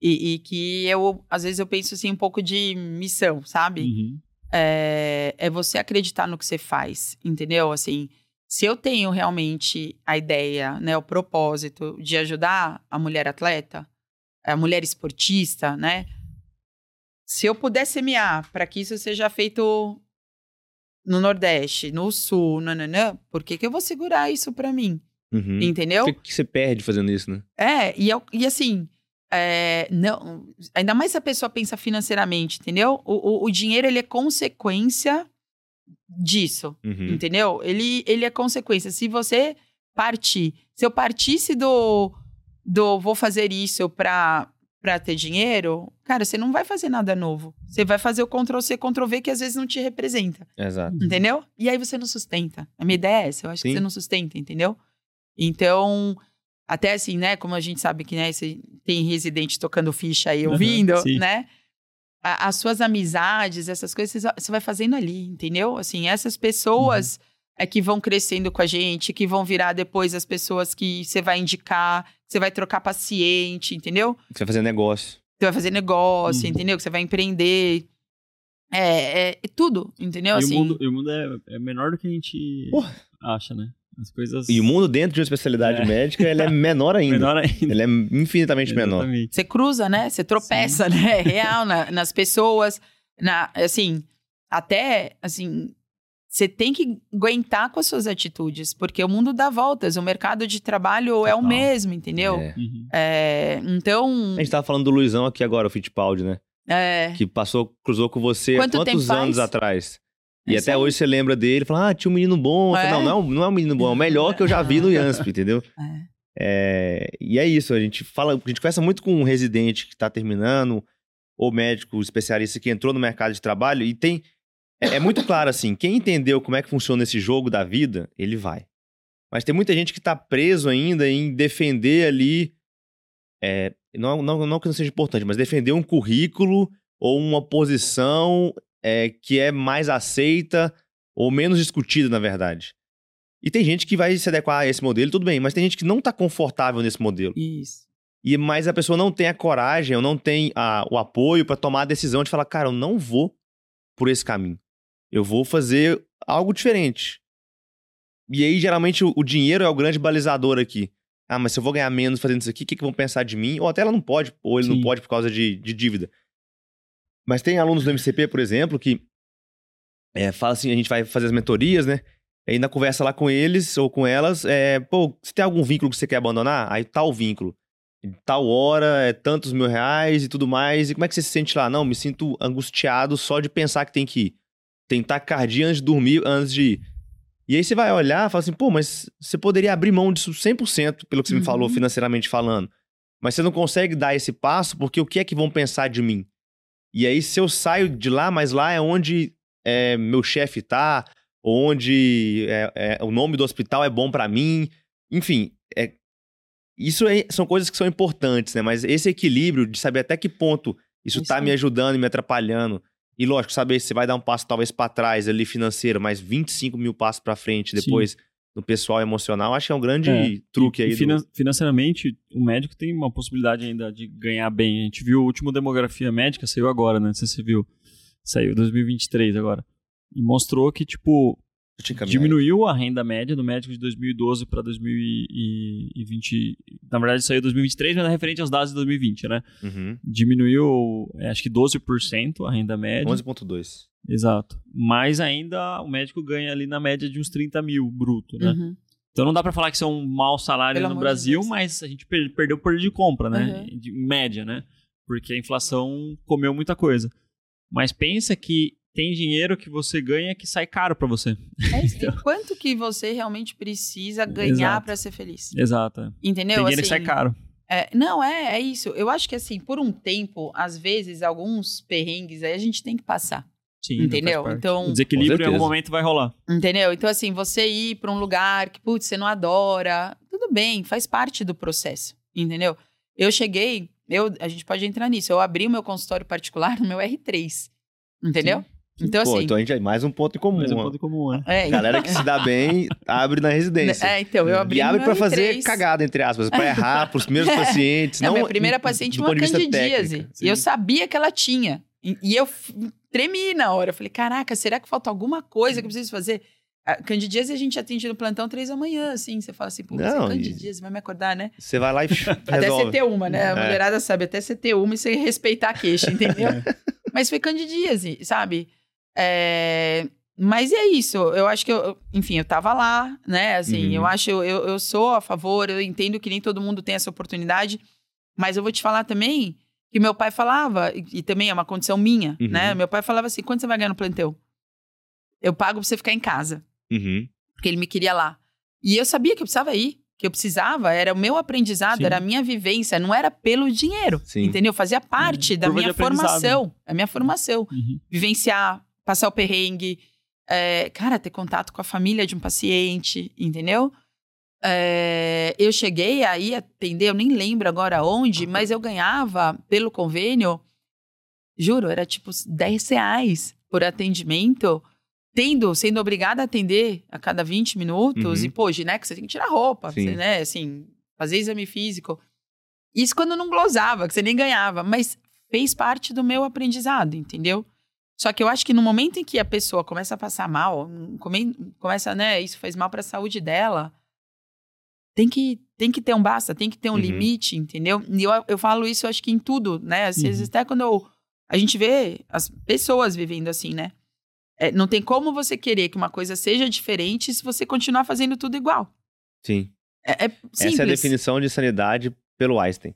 E, e que eu, às vezes, eu penso assim, um pouco de missão, sabe? Uhum. É, é você acreditar no que você faz, entendeu? Assim, se eu tenho realmente a ideia, né, o propósito de ajudar a mulher atleta, a mulher esportista, né? Se eu puder semear para que isso seja feito no Nordeste, no Sul, nananã, por que, que eu vou segurar isso pra mim? Uhum. Entendeu? O que, que você perde fazendo isso, né? É, e, eu- e assim, é, não, ainda mais se a pessoa pensa financeiramente, entendeu? O, o, o dinheiro, ele é consequência disso, Uhum. entendeu? Ele, ele é consequência. Se você partir, se eu partisse do, do vou fazer isso pra, pra ter dinheiro, cara, você não vai fazer nada novo. Você vai fazer o Ctrl-C, Ctrl-V que às vezes não te representa. Exato. Entendeu? E aí você não sustenta. A minha ideia é essa. Eu acho que Sim. você não sustenta, entendeu? Então, até assim, né? Como a gente sabe que né, você tem residente tocando ficha aí, ouvindo, sim. né? A- as suas amizades, essas coisas, você- vai fazendo ali, entendeu? Assim, essas pessoas Uhum. é que vão crescendo com a gente, que vão virar depois as pessoas que você vai indicar, que você vai trocar paciente, entendeu? Você vai fazer negócio. Você vai fazer negócio, Uhum. entendeu? Que você vai empreender. É, é, é tudo, entendeu? E assim, o mundo, o mundo é, é menor do que a gente Porra. acha, né? As coisas. E o mundo dentro de uma especialidade É. médica, ele é menor ainda. menor ainda. Ele é infinitamente menor. Você cruza, né? Você tropeça, né? É real na- nas pessoas. Na, assim, até, assim, você tem que aguentar com as suas atitudes, porque o mundo dá voltas, o mercado de trabalho é o Total. mesmo, entendeu? É. Uhum. É, então, A gente tava falando do Luizão aqui agora, o Fittipaldi, né? é, Que passou, cruzou com você Quanto quantos anos faz? atrás? É E isso até hoje você lembra dele, fala, ah, tinha um menino bom. É. não, não é, um, não é um menino bom, é o melhor que eu já vi no entendeu? é. É, e é isso, a gente fala, a gente conversa muito com um residente que está terminando, ou médico especialista que entrou no mercado de trabalho, e tem. É, é muito claro assim, quem entendeu como é que funciona esse jogo da vida, ele vai. Mas tem muita gente que está preso ainda em defender ali. é, não, não, não que não seja importante, mas defender um currículo ou uma posição é, que é mais aceita ou menos discutida, na verdade. E tem gente que vai se adequar a esse modelo, tudo bem, mas tem gente que não tá confortável nesse modelo. Isso. E mas a pessoa não tem a coragem, ou não tem a- o apoio pra tomar a decisão de falar, cara, eu não vou por esse caminho. Eu vou fazer algo diferente. E aí, geralmente, o, o dinheiro é o grande balizador aqui. Ah, mas se eu vou ganhar menos fazendo isso aqui, o que, que vão pensar de mim? Ou até ela não pode, ou ele não Sim. pode por causa de, de dívida. Mas tem alunos do MCP, por exemplo, que é, fala assim, a gente vai fazer as mentorias, né? Aí na conversa lá com eles ou com elas, é, pô, você tem algum vínculo que você quer abandonar? Aí tal vínculo. Tal hora, é tantos mil reais e tudo mais. E como é que você se sente lá? Não, me sinto angustiado só de pensar que tem que ir. Tem taquicardia antes de dormir, antes de ir. E aí você vai olhar e fala assim, pô, mas você poderia abrir mão disso 100%, pelo que você me falou, Uhum. financeiramente falando. Mas você não consegue dar esse passo porque o que é que vão pensar de mim? E aí, se eu saio de lá, mas lá é onde é, meu chefe tá, onde é, é, o nome do hospital é bom pra mim. Enfim, é, isso é- são coisas que são importantes, né? Mas esse equilíbrio de saber até que ponto isso Isso tá aí. me ajudando e me atrapalhando. E lógico, saber se você vai dar um passo talvez pra trás ali financeiro, mas 25 mil passos pra frente depois no pessoal emocional, acho que é um grande É, truque E- aí. e do- finan- financeiramente, o médico tem uma possibilidade ainda de ganhar bem. A gente viu o último demografia médica, saiu agora, né? Não sei se você viu. Saiu 2023 agora. E mostrou que, tipo, diminuiu a renda média do médico de 2012 para 2020. Na verdade, saiu 2023, mas é referente aos dados de 2020, né? Uhum. Diminuiu, é, acho que 12% a renda média. 11.2. Exato. Mas ainda o médico ganha ali na média de uns 30 mil bruto, né? Uhum. Então não dá pra falar que isso é um mau salário Pelo no de Brasil, Deus. mas a gente per- perdeu poder de compra, né? Uhum. De média, né? Porque a inflação comeu muita coisa. Mas pensa que tem dinheiro que você ganha que sai caro pra você. É isso. E quanto que você realmente precisa ganhar pra ser feliz? Exato. é. Entendeu? Tem dinheiro que sai Assim, caro. É, não, é, é isso. Eu acho que assim, por um tempo, às vezes, alguns perrengues aí a gente tem que passar. Sim, entendeu? Então- o desequilíbrio em algum momento vai rolar. Entendeu? Então, assim, você ir pra um lugar que, putz, você não adora, tudo bem, faz parte do processo. Entendeu? Eu cheguei, eu, a gente pode entrar nisso. Eu abri o meu consultório particular no meu R3. Entendeu? Então, Pô, assim. então a gente é mais um ponto em comum. Mas é um ponto em comum, né? é, Galera que se dá bem, abre na residência. É, então, eu abri e no abre pra fazer R3. cagada, entre aspas, pra errar pros primeiros pacientes. Não, não minha primeira paciente tinha uma candidíase. E eu sabia que ela tinha. E, e eu tremi na hora. Eu falei, caraca, será que falta alguma coisa que eu preciso fazer? A candidíase a gente atende no plantão três da manhã, assim. Você fala assim, pô, você é Não, candidíase, vai me acordar, né? Você vai lá e Até você ter uma, né? A É. mulherada sabe, até você ter uma e você respeitar a queixa, entendeu? Mas foi candidíase, sabe? É, mas é isso, eu acho que eu, enfim, eu tava lá, né? Assim, Uhum. eu acho, eu, eu sou a favor, eu entendo que nem todo mundo tem essa oportunidade, mas eu vou te falar também que meu pai falava, e, e também é uma condição minha, Uhum. né? Meu pai falava assim: quanto você vai ganhar no plantão? Eu pago pra você ficar em casa, Uhum. porque ele me queria lá. E eu sabia que eu precisava ir, que eu precisava, era o meu aprendizado, Sim. era a minha vivência, não era pelo dinheiro, Sim. entendeu? Fazia parte da minha formação, a minha formação Uhum. vivenciar, passar o perrengue, é, cara, ter contato com a família de um paciente, entendeu? É, eu cheguei aí a atender, eu nem lembro agora onde, mas eu ganhava pelo convênio, juro, era tipo 10 reais por atendimento, tendo, sendo obrigada a atender a cada 20 minutos, Uhum. e pô, gineco, você tem que tirar roupa, você, né, assim, fazer exame físico. Isso quando não glosava, que você nem ganhava, mas fez parte do meu aprendizado, entendeu? Só que eu acho que no momento em que a pessoa começa a passar mal, come- começa, né, isso faz mal para a saúde dela, tem que, tem que ter um basta, tem que ter um Uhum. limite, entendeu? E eu, eu falo isso, eu acho que em tudo, né? Às vezes Uhum. até quando eu- a gente vê as pessoas vivendo assim, né? É, não tem como você querer que uma coisa seja diferente se você continuar fazendo tudo igual. Sim. É, é simples. Essa é a definição de sanidade pelo Einstein.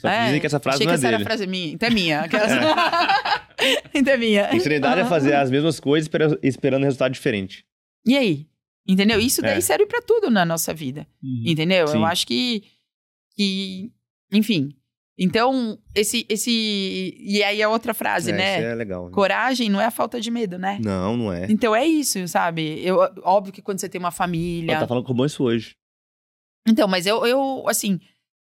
Só que É, dizem que essa frase Achei não que é essa era a dele. frase minha. Então é minha. Aquelas... então é minha. Insanidade é fazer as mesmas coisas espera- esperando resultado diferente. E aí? Entendeu? Isso daí É. serve pra tudo na nossa vida. Uhum. Entendeu? Sim. Eu acho que, que. Enfim. Então, esse. esse e aí a outra frase, é, né? Isso é legal. né? Coragem não é a falta de medo, né? Não, não é. Então é isso, sabe? Eu, óbvio que quando você tem uma família. Ela tá falando com isso hoje. Então, mas eu, eu, assim,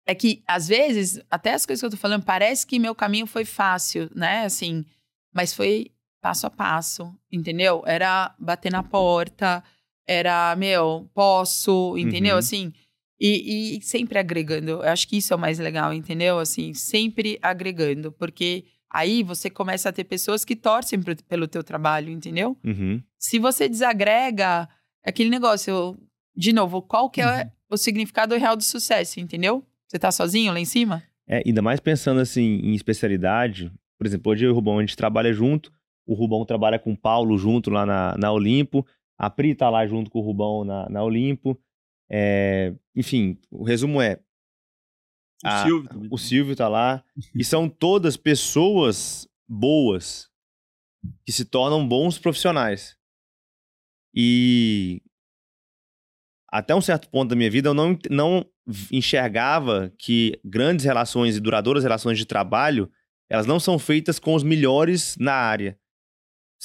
é que às vezes, até as coisas que eu tô falando, parece que meu caminho foi fácil, né? Assim, mas foi passo a passo, entendeu? Era bater na porta, era, meu, posso, entendeu? Uhum. Assim, e, e sempre agregando. Eu acho que isso é o mais legal, entendeu? Assim, sempre agregando, porque aí você começa a ter pessoas que torcem pro- pelo teu trabalho, entendeu? Uhum. se você desagrega é aquele negócio, de novo, qual que é Uhum. o significado real do sucesso, entendeu? Você tá sozinho lá em cima? É, ainda mais pensando assim em especialidade. Por exemplo, hoje eu e o Rubão, a gente trabalha junto. O Rubão trabalha com o Paulo junto lá na, na Olimpo. A Pri tá lá junto com o Rubão na, na Olimpo. É, enfim, o resumo é: O a- Silvio também. o Silvio tá lá. E são todas pessoas boas que se tornam bons profissionais. E até um certo ponto da minha vida eu não, não enxergava que grandes relações e duradouras relações de trabalho elas não são feitas com os melhores na área.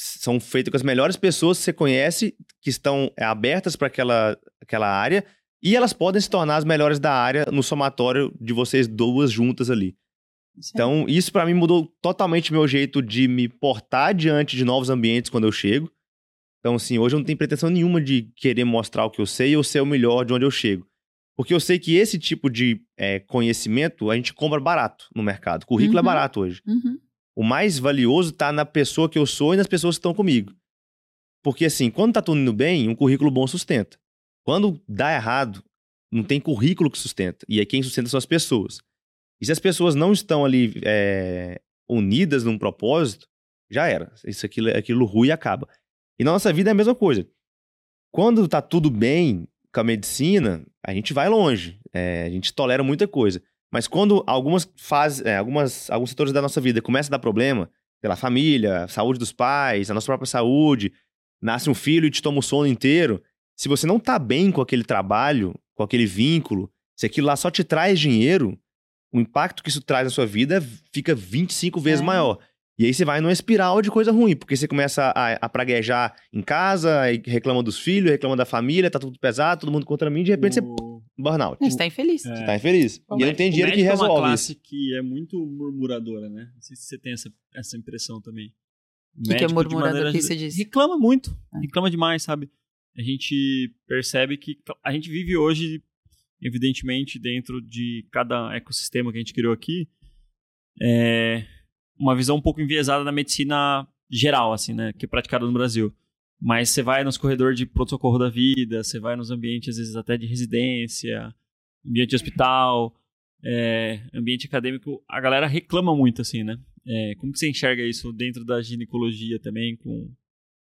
São feitas com as melhores pessoas que você conhece, que estão é, abertas para aquela, aquela área, e elas podem se tornar as melhores da área no somatório de vocês duas juntas ali. Então, isso pra mim mudou totalmente meu jeito de me portar diante de novos ambientes quando eu chego. Então, assim, hoje eu não tenho pretensão nenhuma de querer mostrar o que eu sei ou ser o melhor de onde eu chego. Porque eu sei que esse tipo de é, conhecimento a gente compra barato no mercado. Currículo é Uhum. barato hoje. Uhum. O mais valioso tá na pessoa que eu sou e nas pessoas que estão comigo. Porque, assim, quando tá tudo indo bem, um currículo bom sustenta. Quando dá errado, não tem currículo que sustenta. E aí quem sustenta são as pessoas. E se as pessoas não estão ali é, unidas num propósito, já era. Isso aquilo, aquilo ruim acaba. E na nossa vida é a mesma coisa. Quando tá tudo bem com a medicina, a gente vai longe. É, a gente tolera muita coisa. Mas quando algumas fases, é, algumas, alguns setores da nossa vida começam a dar problema, pela família, saúde dos pais, a nossa própria saúde, nasce um filho e te toma o sono inteiro. Se você não tá bem com aquele trabalho, com aquele vínculo, se aquilo lá só te traz dinheiro, o impacto que isso traz na sua vida fica 25 vezes É. maior. E aí você vai numa espiral de coisa ruim, porque você começa a, a praguejar em casa, reclama dos filhos, reclama da família, tá tudo pesado, todo mundo contra mim, de repente você burnout. Você tá infeliz. É. Você tá infeliz. O e não tem dinheiro que médico é uma resolve classe isso. que é muito murmuradora, né? Não sei se você tem essa, essa impressão também. O que, que é Médico, de murmurador? maneira O que você disse? Reclama muito. É. Reclama demais, sabe? A gente percebe que a gente vive hoje, evidentemente, dentro de cada ecossistema que a gente criou aqui, é uma visão um pouco enviesada da medicina geral, assim, né? Que é praticada no Brasil. Mas você vai nos corredores de pronto-socorro da vida, você vai nos ambientes, às vezes, até de residência, ambiente de hospital, é, ambiente acadêmico, a galera reclama muito, assim, né? É, como que você enxerga isso dentro da ginecologia também, com,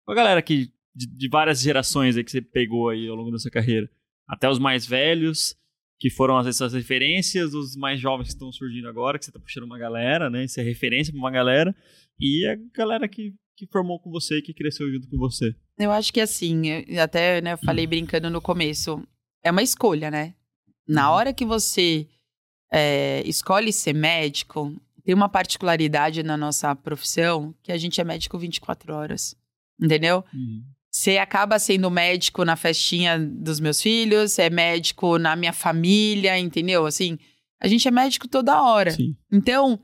a galera que de, de várias gerações aí que você pegou aí ao longo da sua carreira. Até os mais velhos, que foram às vezes as referências, os mais jovens que estão surgindo agora, que você tá puxando uma galera, né? Isso é referência pra uma galera. E a galera que, que formou com você e que cresceu junto com você. Eu acho que assim, até né, eu falei brincando no começo, é uma escolha, né? Na Uhum. hora que você é, escolhe ser médico, tem uma particularidade na nossa profissão que a gente é médico 24 horas. Entendeu? Você acaba sendo médico na festinha dos meus filhos, é médico na minha família, entendeu? Assim, a gente é médico toda hora. Sim. Então,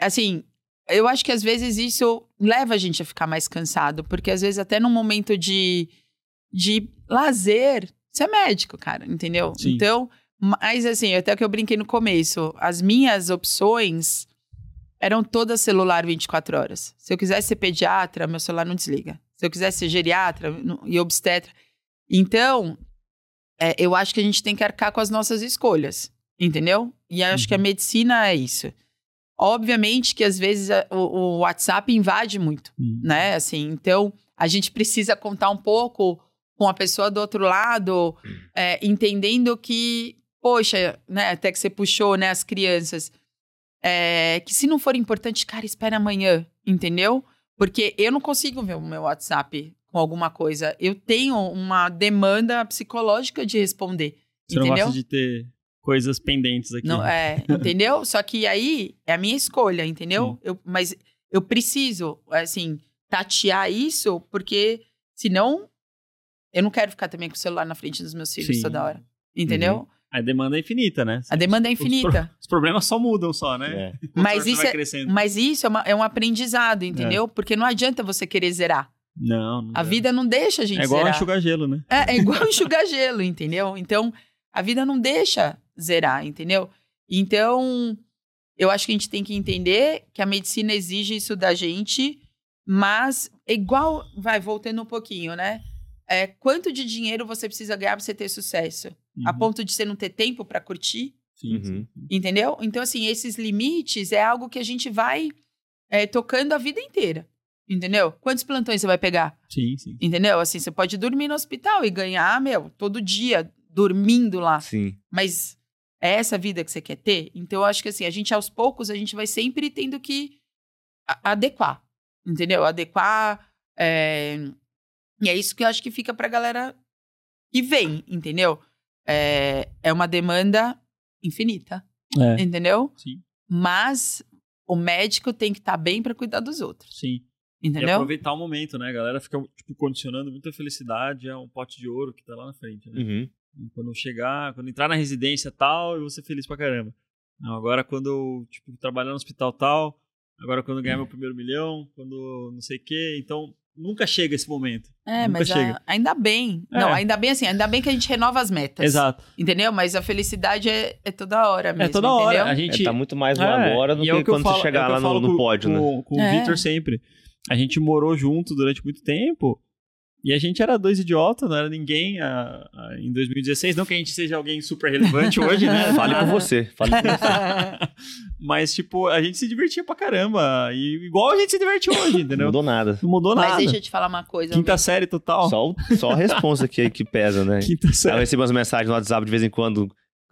assim, eu acho que às vezes isso leva a gente a ficar mais cansado, porque às vezes até num momento de, de lazer, você é médico, cara, entendeu? Sim. Então, mas assim, até que eu brinquei no começo, as minhas opções eram todas celular 24 horas. Se eu quisesse ser pediatra, meu celular não desliga. Se eu quisesse ser geriatra e obstetra. Então, é, eu acho que a gente tem que arcar com as nossas escolhas, entendeu? E eu acho que a medicina é isso. Obviamente que às vezes o, o WhatsApp invade muito, Uhum. né? Assim, então a gente precisa contar um pouco com a pessoa do outro lado, é, entendendo que, poxa, né? Até que você puxou, né? As crianças, é, que se não for importante, cara, espera amanhã, entendeu? Porque eu não consigo ver o meu WhatsApp com alguma coisa. Eu tenho uma demanda psicológica de responder, Você não entendeu? gosta de ter coisas pendentes aqui. Não, é, entendeu? Só que aí é a minha escolha, entendeu? Eu, mas eu preciso, assim, tatear isso, porque senão eu não quero ficar também com o celular na frente dos meus filhos Sim. toda hora. Entendeu? A demanda é infinita, né? A demanda é Os pro- infinita. Os problemas só mudam só, né? É. Mas isso é-. Mas isso é, uma- é um aprendizado, entendeu? Porque não adianta você querer zerar. Não, não A vida não deixa a gente é igual zerar. enxugar gelo, né? É, é igual enxugar gelo, entendeu? Então, a vida não deixa zerar, entendeu? Então, eu acho que a gente tem que entender que a medicina exige isso da gente, mas é igual, vai, voltando um pouquinho, né? É, quanto de dinheiro você precisa ganhar pra você ter sucesso? A Uhum. ponto de você não ter tempo pra curtir, Sim, Uhum. entendeu? Então, assim, esses limites é algo que a gente vai é, tocando a vida inteira, entendeu? Quantos plantões você vai pegar? Sim, sim. Entendeu? Assim, você pode dormir no hospital e ganhar, meu, todo dia dormindo lá. Sim. Mas é essa vida que você quer ter? Então, eu acho que assim, a gente aos poucos, a gente vai sempre tendo que adequar. Entendeu? Adequar. é, E é isso que eu acho que fica pra galera que vem, entendeu? É, é uma demanda infinita, É, entendeu? sim, Mas o médico tem que estar bem pra cuidar dos outros, sim. E entendeu? aproveitar o momento, né? A galera fica, tipo, condicionando muita felicidade a um pote de ouro que tá lá na frente, né? Uhum. E Quando chegar, quando entrar na residência tal, eu vou ser feliz pra caramba. Não, agora quando eu, tipo, trabalhar no hospital tal, agora quando eu ganhar meu primeiro milhão, quando não sei o quê, então nunca chega esse momento. É, Nunca mas a- ainda bem. É. Não, ainda bem assim, ainda bem que a gente renova as metas. Exato. Entendeu? Mas a felicidade é, é toda hora mesmo. é toda hora. entendeu? A gente É, tá muito mais no É, agora do e que, é o eu quando falo- você chegar é que lá eu no, falo no com- pódio, né? com, Com o É. Vitor sempre. A gente morou junto durante muito tempo. E a gente era dois idiotas, não era ninguém a- a- em 2016. Não que a gente seja alguém super relevante hoje, né? Fale por você. Fale por você. Mas, tipo, a gente se divertia pra caramba. E igual a gente se diverte hoje, Não entendeu? mudou nada. Não mudou Mas nada. deixa eu te falar uma coisa. Quinta série total. Só, só a responsa que, que pesa, né? Quinta Aí eu série. recebo umas mensagens no WhatsApp de vez em quando,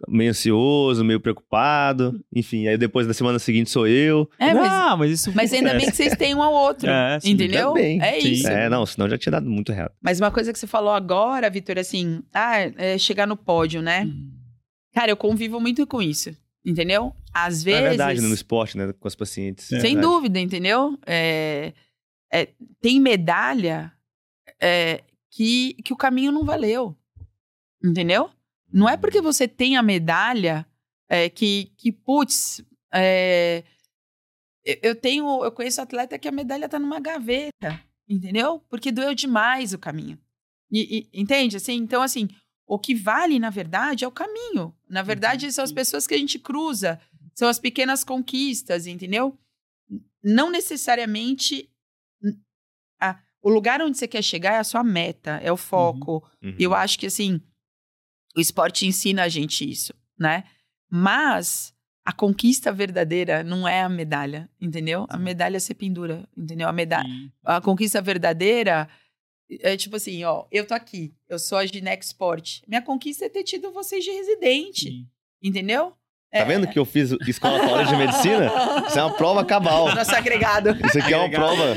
meio ansioso, meio preocupado. Enfim, aí depois da semana seguinte sou eu. É, mas, Ah, mas isso mas ainda bem que vocês têm um ao outro. É, sim, entendeu? também. É Sim. isso. É, não, senão já tinha dado muito errado. Mas uma coisa que você falou agora, Vitor, assim, ah, é chegar no pódio, né? Cara, eu convivo muito com isso. Entendeu? Às vezes. É verdade, né, no esporte, né? Com as pacientes. É Sem verdade. dúvida, entendeu? É, é, tem medalha é, que, que o caminho não valeu. Entendeu? Não é porque você tem a medalha é, que, que, putz, é, eu- tenho, eu conheço atleta que a medalha tá numa gaveta, entendeu? Porque doeu demais o caminho. E, e- entende? Assim, então, assim, o que vale, na verdade, é o caminho. Na verdade, são as pessoas que a gente cruza, são as pequenas conquistas, entendeu? Não necessariamente a- o lugar onde você quer chegar é a sua meta, é o foco. Uhum. E eu acho que, assim, o esporte ensina a gente isso, né? Mas a conquista verdadeira não é a medalha, entendeu? A medalha você pendura, entendeu? A medalha Sim. a conquista verdadeira, é tipo assim, ó, eu tô aqui, eu sou a Ginex Sport. Minha conquista é ter tido vocês de residente, Sim. entendeu? Tá É. vendo que eu fiz escola paulista de medicina? Isso é uma prova cabal. Nosso agregado. Isso aqui é uma prova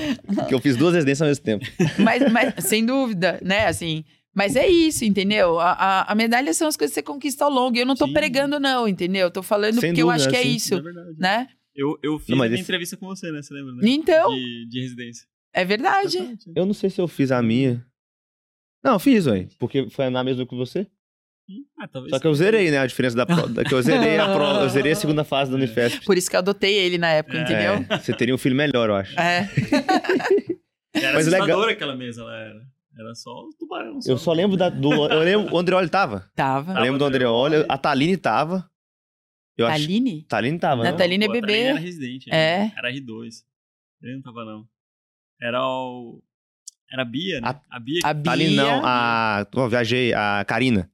que eu fiz duas residências ao mesmo tempo. mas, mas, sem dúvida, né? Assim. Mas é isso, entendeu? A, a, a medalha são as coisas que você conquista ao longo. E eu não tô Sim. pregando, não, entendeu? Tô falando Sem porque eu dúvida, acho que é sim. isso, É né? Eu, eu fiz Não, uma esse- entrevista com você, né? Você lembra, né? Então, De, de residência. é verdade. Exatamente. Eu não sei se eu fiz a minha. Não, eu fiz, ué. Porque foi na mesma que você. Ah, talvez. Só que eu zerei, né? A diferença da prova. Que eu zerei a prova. Eu zerei a segunda fase da Unifesp. Por isso que eu adotei ele na época, É. entendeu? É, você teria um filho melhor, eu acho. É. Era Mas legal- assustadora aquela mesa, ela era. Era só o tubarão. Eu só lembro da, do. Eu lembro. O Andreoli tava. Tava. Eu lembro do Andreoli. A Taline tava. Eu acho. Aline? Taline tava, Na não? Taline é Pô, a bebê. Taline Era residente. É. né? Era R2. Ele não tava, não. Era o. Era a Bia, né? A, Bia. A Bia. Taline não. A. Eu viajei. A Karina.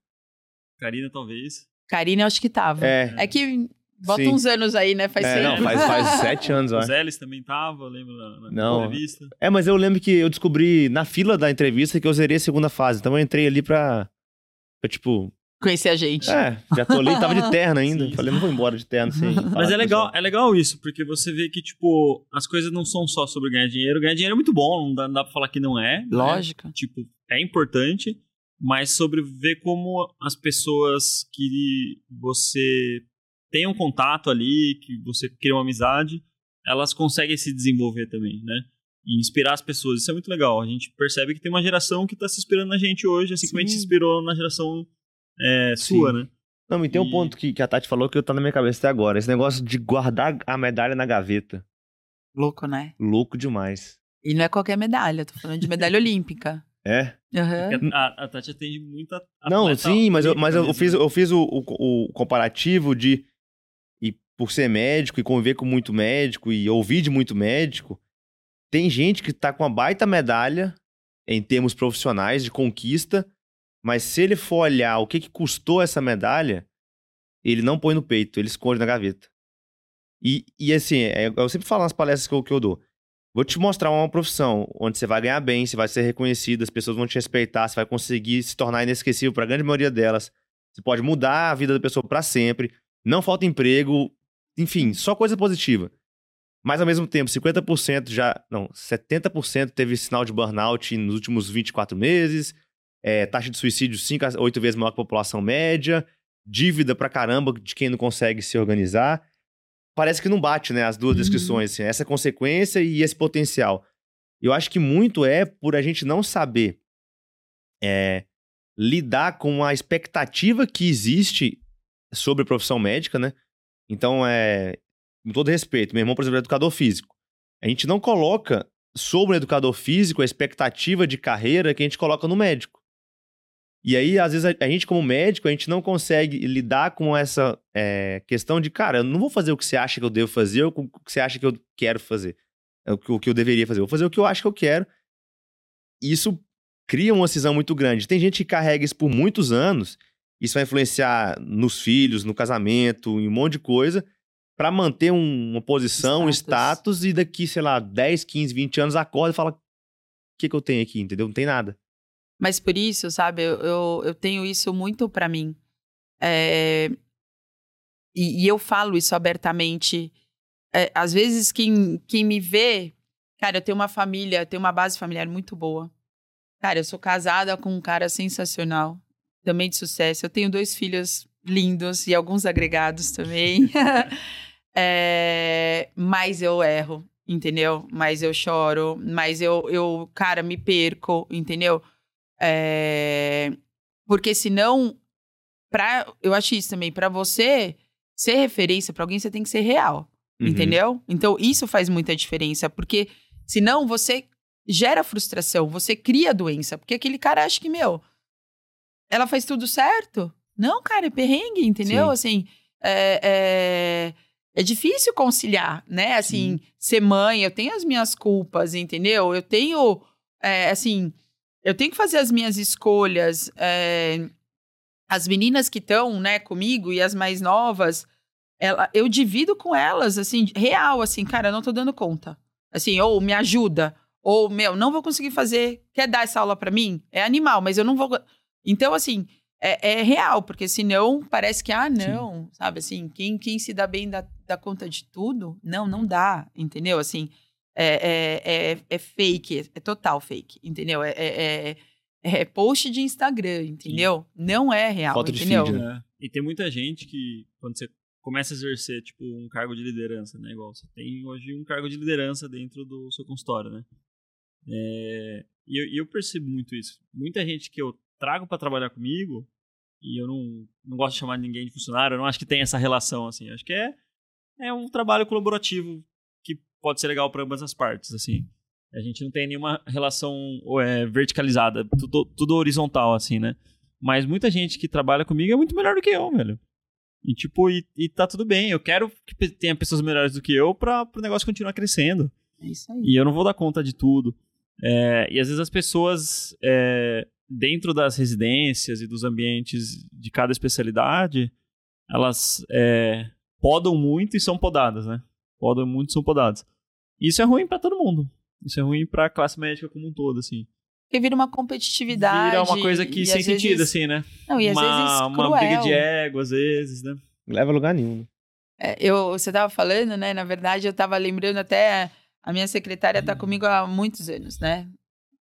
Karina, talvez. Karine, eu acho que tava. É. É que bota Sim. uns anos aí, né? Faz É, não, faz, faz sete anos, eu O. Zélis também tava, eu lembro na, na Não. entrevista. É, mas eu lembro que eu descobri na fila da entrevista que eu zerei a segunda fase. Então eu entrei ali pra. pra tipo. Conhecer a gente. É, já tô ali, tava de terno ainda. Sim. Falei, não vou embora de terno sem. Mas é legal, pessoal. é legal isso, porque você vê que, tipo, as coisas não são só sobre ganhar dinheiro. Ganhar dinheiro é muito bom, não dá, não dá pra falar que não é. né? Lógico. Tipo, é importante, mas sobre ver como as pessoas que você tem um contato ali, que você cria uma amizade, elas conseguem se desenvolver também, né? E inspirar as pessoas. Isso é muito legal. A gente percebe que tem uma geração que tá se inspirando na gente hoje, assim como a gente se Sim. inspirou na geração é, sua, Sim. né? Não, e tem um E- ponto que, que a Tati falou que tá na minha cabeça até agora. Esse negócio de guardar a medalha na gaveta. Louco, né? Louco demais. E não é qualquer medalha, tô falando de medalha olímpica. É? Porque a, a Tati atende muita. Não, sim, mas eu, mas eu olímpica fiz, mesmo. eu fiz o, o, o comparativo de. Por ser médico e conviver com muito médico e ouvir de muito médico, tem gente que tá com uma baita medalha em termos profissionais de conquista, mas se ele for olhar o que, que custou essa medalha, ele não põe no peito, ele esconde na gaveta. E, e assim, é- eu sempre falo nas palestras que eu, que eu dou. Vou te mostrar uma profissão onde você vai ganhar bem, você vai ser reconhecido, as pessoas vão te respeitar, você vai conseguir se tornar inesquecível para a grande maioria delas. Você pode mudar a vida da pessoa para sempre, não falta emprego, enfim, só coisa positiva. Mas ao mesmo tempo, 50% já, não, 70% teve sinal de burnout nos últimos 24 meses, é, taxa de suicídio 5 a 8 vezes maior que a população média, dívida pra caramba de quem não consegue se organizar. Parece que não bate, né, as duas Uhum. descrições, assim, essa consequência e esse potencial. Eu acho que muito é por a gente não saber é, lidar com a expectativa que existe sobre a profissão médica, né? Então, é, com todo respeito, meu irmão, por exemplo, é educador físico. A gente não coloca sobre o educador físico a expectativa de carreira que a gente coloca no médico. E aí, às vezes, a, gente, como médico, a gente não consegue lidar com essa é, questão de, cara, eu não vou fazer o que você acha que eu devo fazer ou o que você acha que eu quero fazer. É O que, eu deveria fazer. Vou fazer o que eu acho que eu quero. Isso cria uma cisão muito grande. Tem gente que carrega isso por muitos anos. Isso vai influenciar nos filhos, no casamento, em um monte de coisa, para manter um- uma posição, Status. status, e daqui, sei lá, 10, 15, 20 anos acorda e fala: o que, que eu tenho aqui? Entendeu? Não tem nada. Mas por isso, sabe, eu, eu, eu tenho isso muito pra mim. É, E, e eu falo isso abertamente. É, às vezes, quem, quem me vê. Cara, eu tenho uma família, tenho uma base familiar muito boa. Cara, eu sou casada com um cara sensacional, também de sucesso. Eu tenho dois filhos lindos e alguns agregados também. É, mas eu erro, entendeu? Mas eu choro, mas eu, eu cara, me perco, entendeu? É, porque senão, pra, eu acho isso também, pra você ser referência pra alguém, você tem que ser real, Uhum. entendeu? Então, isso faz muita diferença, porque senão você gera frustração, você cria doença, porque aquele cara acha que, meu, ela faz tudo certo. Não, cara, é perrengue, entendeu? Sim. Assim, é, é, é difícil conciliar, né? Assim, ser mãe, eu tenho as minhas culpas, entendeu? Eu tenho, é, assim, eu tenho que fazer as minhas escolhas. é, as meninas que estão, né, comigo e as mais novas, ela, eu divido com elas, assim, real, assim, cara, eu não tô dando conta. Assim, ou me ajuda, Ou, meu, não vou conseguir fazer. Quer dar essa aula para mim? É animal, mas eu não vou. Então, assim, é, é real, porque senão parece que, ah, não, Sim. sabe assim, quem, quem se dá bem dá, dá conta de tudo? Não, não dá, entendeu? Assim, é, é, é, é fake, é total fake, entendeu? É, é, é, é post de Instagram, entendeu? Sim. Não é real, Foto entendeu? De feed, né? E tem muita gente que, quando você começa a exercer, tipo, um cargo de liderança, né? Igual você tem hoje um cargo de liderança dentro do seu consultório, né? É, e eu, eu, percebo muito isso. Muita gente que eu trago para trabalhar comigo, e eu não, não gosto de chamar ninguém de funcionário, eu não acho que tem essa relação, assim. Acho que é, é um trabalho colaborativo que pode ser legal para ambas as partes, assim. A gente não tem nenhuma relação é, verticalizada, tudo, tudo horizontal, assim, né? Mas muita gente que trabalha comigo é muito melhor do que eu, velho. E, tipo, e, e tá tudo bem. Eu quero que tenha pessoas melhores do que eu para o negócio continuar crescendo. É isso aí. E eu não vou dar conta de tudo. É, e às vezes as pessoas, é, dentro das residências e dos ambientes de cada especialidade, elas é, podam muito e são podadas, né? Podam muito e são podadas. E isso é ruim para todo mundo. Isso é ruim para a classe médica como um todo, assim. Porque vira uma competitividade. Vira uma coisa que sem sentido, vezes... assim, né? Não, e às uma, vezes cruel. Uma briga de ego, às vezes, né? Não leva a lugar nenhum. Né? É, eu, você tava falando, né? Na verdade, eu tava lembrando até... A minha secretária tá comigo há muitos anos, né?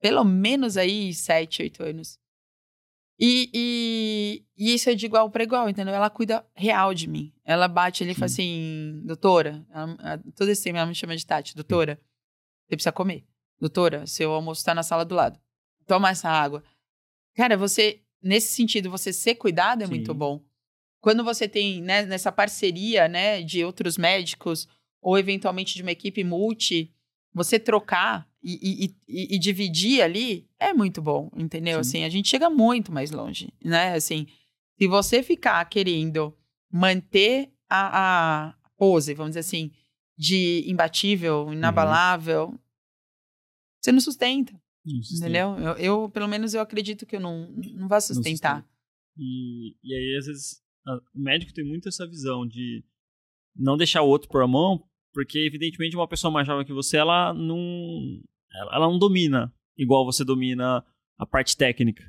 Pelo menos aí sete, oito anos. E, e, e, isso é de igual para igual, entendeu? Ela cuida real de mim. Ela bate ali e fala assim, doutora, ela, todo esse tempo ela me chama de Tati, doutora, você precisa comer. Doutora, seu almoço tá na sala do lado. Toma essa água. Cara, você, nesse sentido, você ser cuidado é Sim. muito bom. Quando você tem, né, nessa parceria, né, de outros médicos, ou eventualmente de uma equipe multi, você trocar e, e, e, e dividir ali é muito bom, entendeu? Sim. Assim, a gente chega muito mais longe, né? Assim, se você ficar querendo manter a, a pose, vamos dizer assim, de imbatível, inabalável, uhum. você não sustenta. Entendeu? Eu, eu, pelo menos, eu acredito que eu não, não vá sustentar. Não e, e aí, às vezes, o médico tem muito essa visão de não deixar o outro por a mão, porque, evidentemente, uma pessoa mais jovem que você, ela não, ela não domina igual você domina a parte técnica.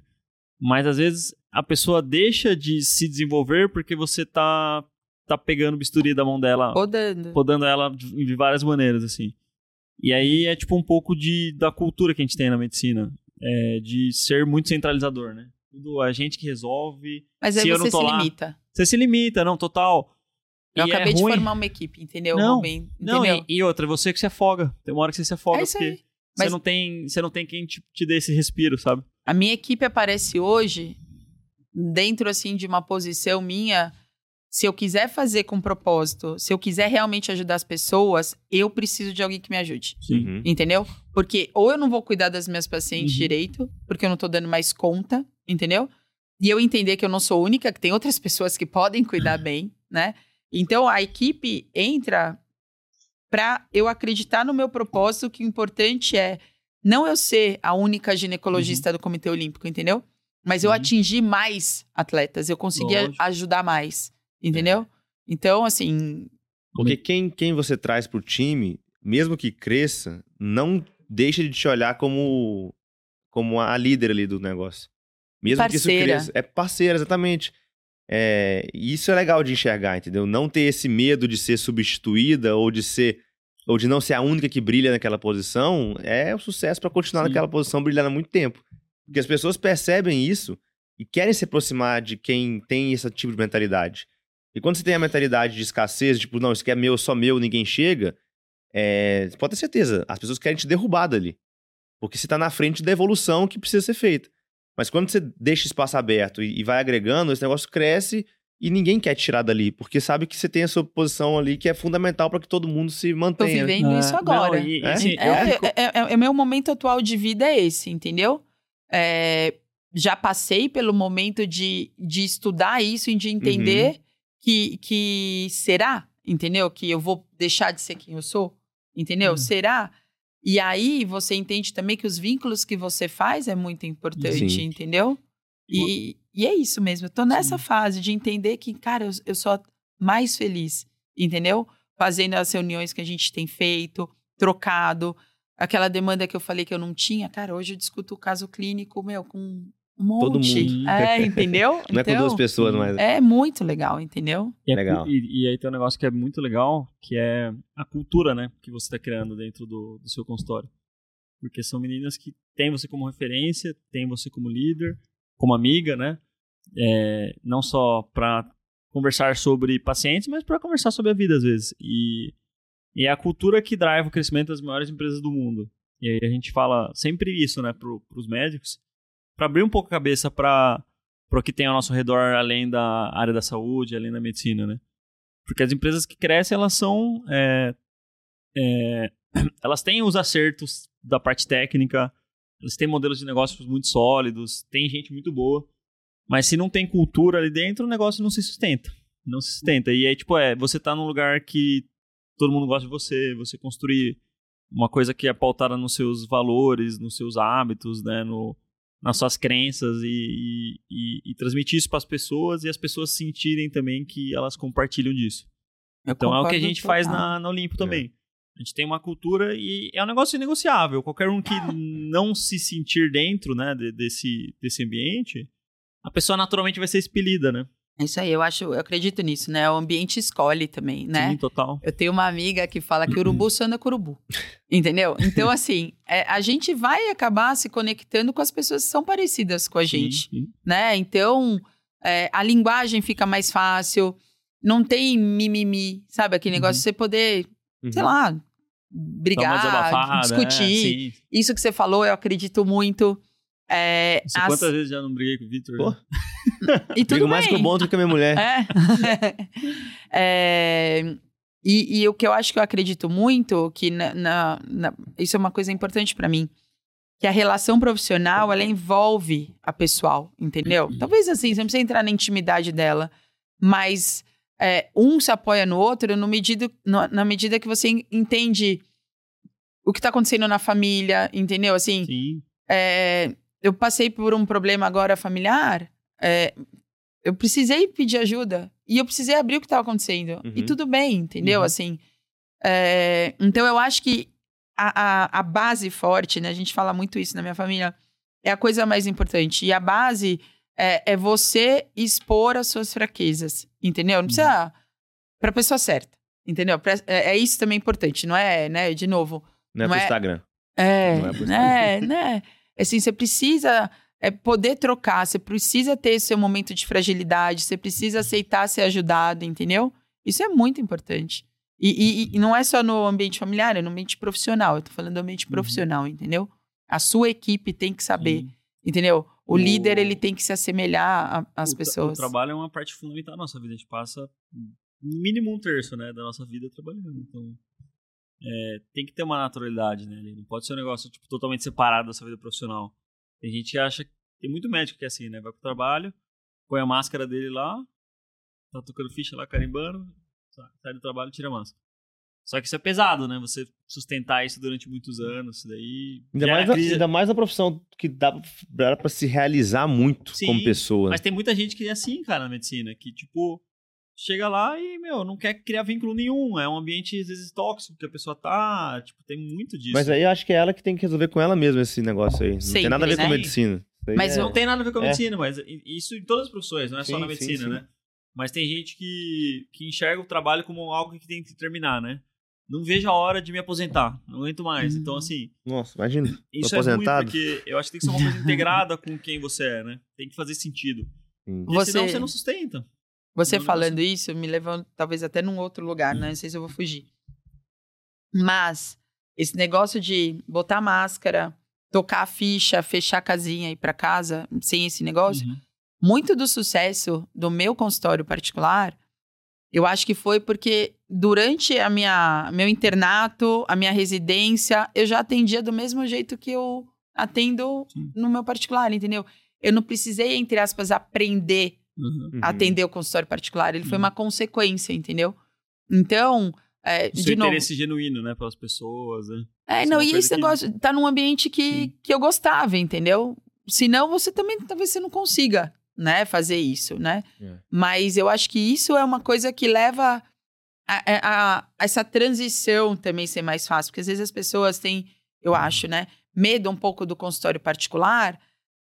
Mas, às vezes, a pessoa deixa de se desenvolver porque você tá, tá pegando o bisturi da mão dela. Podando. Podando ela de, de várias maneiras, assim. E aí é tipo um pouco de, da cultura que a gente tem na medicina, é, de ser muito centralizador, né? Tudo a gente que resolve. Mas aí você se lá, limita. Você se limita, não, total. Eu e é acabei é de formar uma equipe, entendeu? Não, Bem, não e, e, outra, você que se afoga. Tem uma hora que você se afoga, é porque Mas... você, não tem, você não tem quem te, te dê esse respiro, sabe? A minha equipe aparece hoje dentro, assim, de uma posição minha se eu quiser fazer com propósito, se eu quiser realmente ajudar as pessoas, eu preciso de alguém que me ajude. Sim. Uhum. Entendeu? Porque ou eu não vou cuidar das minhas pacientes uhum. direito, porque eu não tô dando mais conta, entendeu? E eu entender que eu não sou única, que tem outras pessoas que podem cuidar bem, né? Então a equipe entra para eu acreditar no meu propósito, que o importante é não eu ser a única ginecologista uhum. do Comitê Olímpico, entendeu? Mas eu atingir mais atletas, eu conseguir ajudar mais. Entendeu? É. Então, assim. Porque quem, quem você traz pro time, mesmo que cresça, não deixa de te olhar como, como a líder ali do negócio. Mesmo parceira. que isso cresça. É parceira, exatamente. É, isso é legal de enxergar, entendeu? Não ter esse medo de ser substituída ou de ser ou de não ser a única que brilha naquela posição é o sucesso para continuar Sim. naquela posição brilhando há muito tempo. Porque as pessoas percebem isso e querem se aproximar de quem tem esse tipo de mentalidade. E quando você tem a mentalidade de escassez, tipo, não, isso aqui é meu, só meu, ninguém chega, é, pode ter certeza, as pessoas querem te derrubar dali. Porque você está na frente da evolução que precisa ser feita. Mas quando você deixa espaço aberto e, e vai agregando, esse negócio cresce e ninguém quer tirar dali, porque sabe que você tem a sua posição ali que é fundamental para que todo mundo se mantenha. Tô vivendo isso agora. Não, e, é? Assim, é, fico... é, é, é, meu momento atual de vida é esse, entendeu? É, já passei pelo momento de, de estudar isso e de entender uhum que, que será, entendeu? Que eu vou deixar de ser quem eu sou, entendeu? Hum. Será? E aí você entende também que os vínculos que você faz é muito importante, Sim. entendeu? E, e é isso mesmo. Eu tô nessa Sim. fase de entender que, cara, eu, eu sou mais feliz, entendeu? Fazendo as reuniões que a gente tem feito, trocado. aquela demanda que eu falei que eu não tinha, cara, hoje eu discuto o caso clínico, meu, com um monte. Todo mundo. É, entendeu? Não é com Então, duas pessoas, mas. É muito legal, entendeu? E, é Legal. e, e aí tem um negócio que é muito legal, que é a cultura, né? Que você está criando dentro do, do seu consultório. Porque são meninas que têm você como referência, têm você como líder, como amiga, né? É, não só para conversar sobre pacientes, mas para conversar sobre a vida às vezes. E, e é a cultura que drive o crescimento das maiores empresas do mundo. E aí a gente fala sempre isso, né, para os médicos, para abrir um pouco a cabeça para o que tem ao nosso redor, além da área da saúde, além da medicina, né? Porque as empresas que crescem, elas são. é, é, elas têm os acertos da parte técnica, elas têm modelos de negócios muito sólidos, tem gente muito boa, mas se não tem cultura ali dentro, o negócio não se sustenta. Não se sustenta. E aí, tipo, é, você tá num lugar que todo mundo gosta de você, você construir uma coisa que é pautada nos seus valores, nos seus hábitos, né, no, nas suas crenças e, e, e- transmitir isso para as pessoas e as pessoas sentirem também que elas compartilham disso. Eu Então é o que a gente faz na, na Olimpo também. A gente tem uma cultura e é um negócio inegociável. Qualquer um que não se sentir dentro né, de- desse, desse ambiente, a pessoa naturalmente vai ser expelida, né? É Isso aí, eu acho, eu acredito nisso, né? O ambiente escolhe também, né? Sim, total. Eu tenho uma amiga que fala que urubu só anda com urubu. Entendeu? Então, assim, é, a gente vai acabar se conectando com as pessoas que são parecidas com a gente, Sim, sim. né? Então, é, a linguagem fica mais fácil, não tem mimimi, sabe? Aquele negócio de você poder, Uhum. sei lá, brigar, desabafada, discutir. É, sim. Isso que você falou, eu acredito muito. É, as- Quantas vezes já não briguei com o Victor? Pô. né? E tudo Digo mais que o bom do que a minha mulher. É. É, e, e o que eu acho que eu acredito muito, que na, na- na- isso é uma coisa importante pra mim, que a relação profissional, ela envolve a pessoal, entendeu? Talvez assim, você não precisa entrar na intimidade dela, mas é, um se apoia no outro no medida, no- na medida que você en- entende o que tá acontecendo na família, entendeu? Assim, Sim. é, eu passei por um problema agora familiar. é, eu precisei pedir ajuda e eu precisei abrir o que estava acontecendo. E Uhum. tudo bem, entendeu? Uhum. Assim. é, então eu acho que a, a, a base forte, né? A gente fala muito isso na minha família, é a coisa mais importante. E a base é, é você expor as suas fraquezas, entendeu? Não precisa. Pra pessoa certa, entendeu? Pra- é, é isso também importante, não é, né? De novo. Não é Não pro é- Instagram. É, Não é né, né? Assim, você precisa é, poder trocar, você precisa ter seu momento de fragilidade, você precisa aceitar ser ajudado, entendeu? Isso é muito importante. E, e- e não é só no ambiente familiar, é no ambiente profissional. Eu tô falando do ambiente Uhum. profissional, entendeu? A sua equipe tem que saber, Sim. entendeu? O, O- líder, ele tem que se assemelhar às pessoas. O trabalho é uma parte fundamental da nossa vida. A gente passa no mínimo um terço né, da nossa vida trabalhando. Então, é, tem que ter uma naturalidade, né? Não pode ser um negócio tipo, totalmente separado da sua vida profissional. Tem gente que acha... Tem muito médico que é assim, né? Vai pro trabalho, põe a máscara dele lá, tá tocando ficha lá, carimbando, sa- sai do trabalho e tira a máscara. Só que isso é pesado, né? Você sustentar isso durante muitos anos, isso daí... Ainda gera mais, a, crise- ainda mais a profissão que dá, dá pra se realizar muito Sim, como pessoa. Mas tem muita gente que é assim, cara, na medicina, que, tipo, chega lá e, meu, não quer criar vínculo nenhum. É um ambiente, às vezes, tóxico que a pessoa tá. Tipo, tem muito disso. Mas aí eu acho que é ela que tem que resolver com ela mesma esse negócio aí. Não tem Sempre, nada a ver né? com medicina. Mas é- Não tem nada a ver com a É. medicina, mas isso em todas as profissões, não é só Sim, na sim, medicina, sim. né? Mas tem gente que, que enxerga o trabalho como algo que tem que terminar, né? Não vejo a hora de me aposentar, não aguento mais. Uhum. Então, assim, Nossa, imagina. isso é aposentado. porque eu acho que tem que ser uma coisa integrada com quem você é, né? Tem que fazer sentido. Hum. Porque Você- senão você não sustenta. Você falando isso me levou talvez até num outro lugar, né? Não sei se eu vou fugir. Mas esse negócio de botar máscara, tocar a ficha, fechar a casinha e ir pra casa, sem esse negócio, Uhum. muito do sucesso do meu consultório particular, eu acho que foi porque durante a minha meu internato, a minha residência, eu já atendia do mesmo jeito que eu atendo Sim. no meu particular, entendeu? Eu não precisei, entre aspas, aprender Uhum. Uhum. atender o consultório particular. Ele foi Uhum. uma consequência, entendeu? Então, é, O seu de novo. interesse genuíno, né, pelas pessoas, né? É, isso não, é uma e esse que- negócio tá num ambiente que, Sim. que eu gostava, entendeu? Senão você também, talvez você não consiga, né, fazer isso, né? É. Mas eu acho que isso é uma coisa que leva a, a- a essa transição também ser mais fácil, porque às vezes as pessoas têm. eu acho, né? Medo um pouco do consultório particular.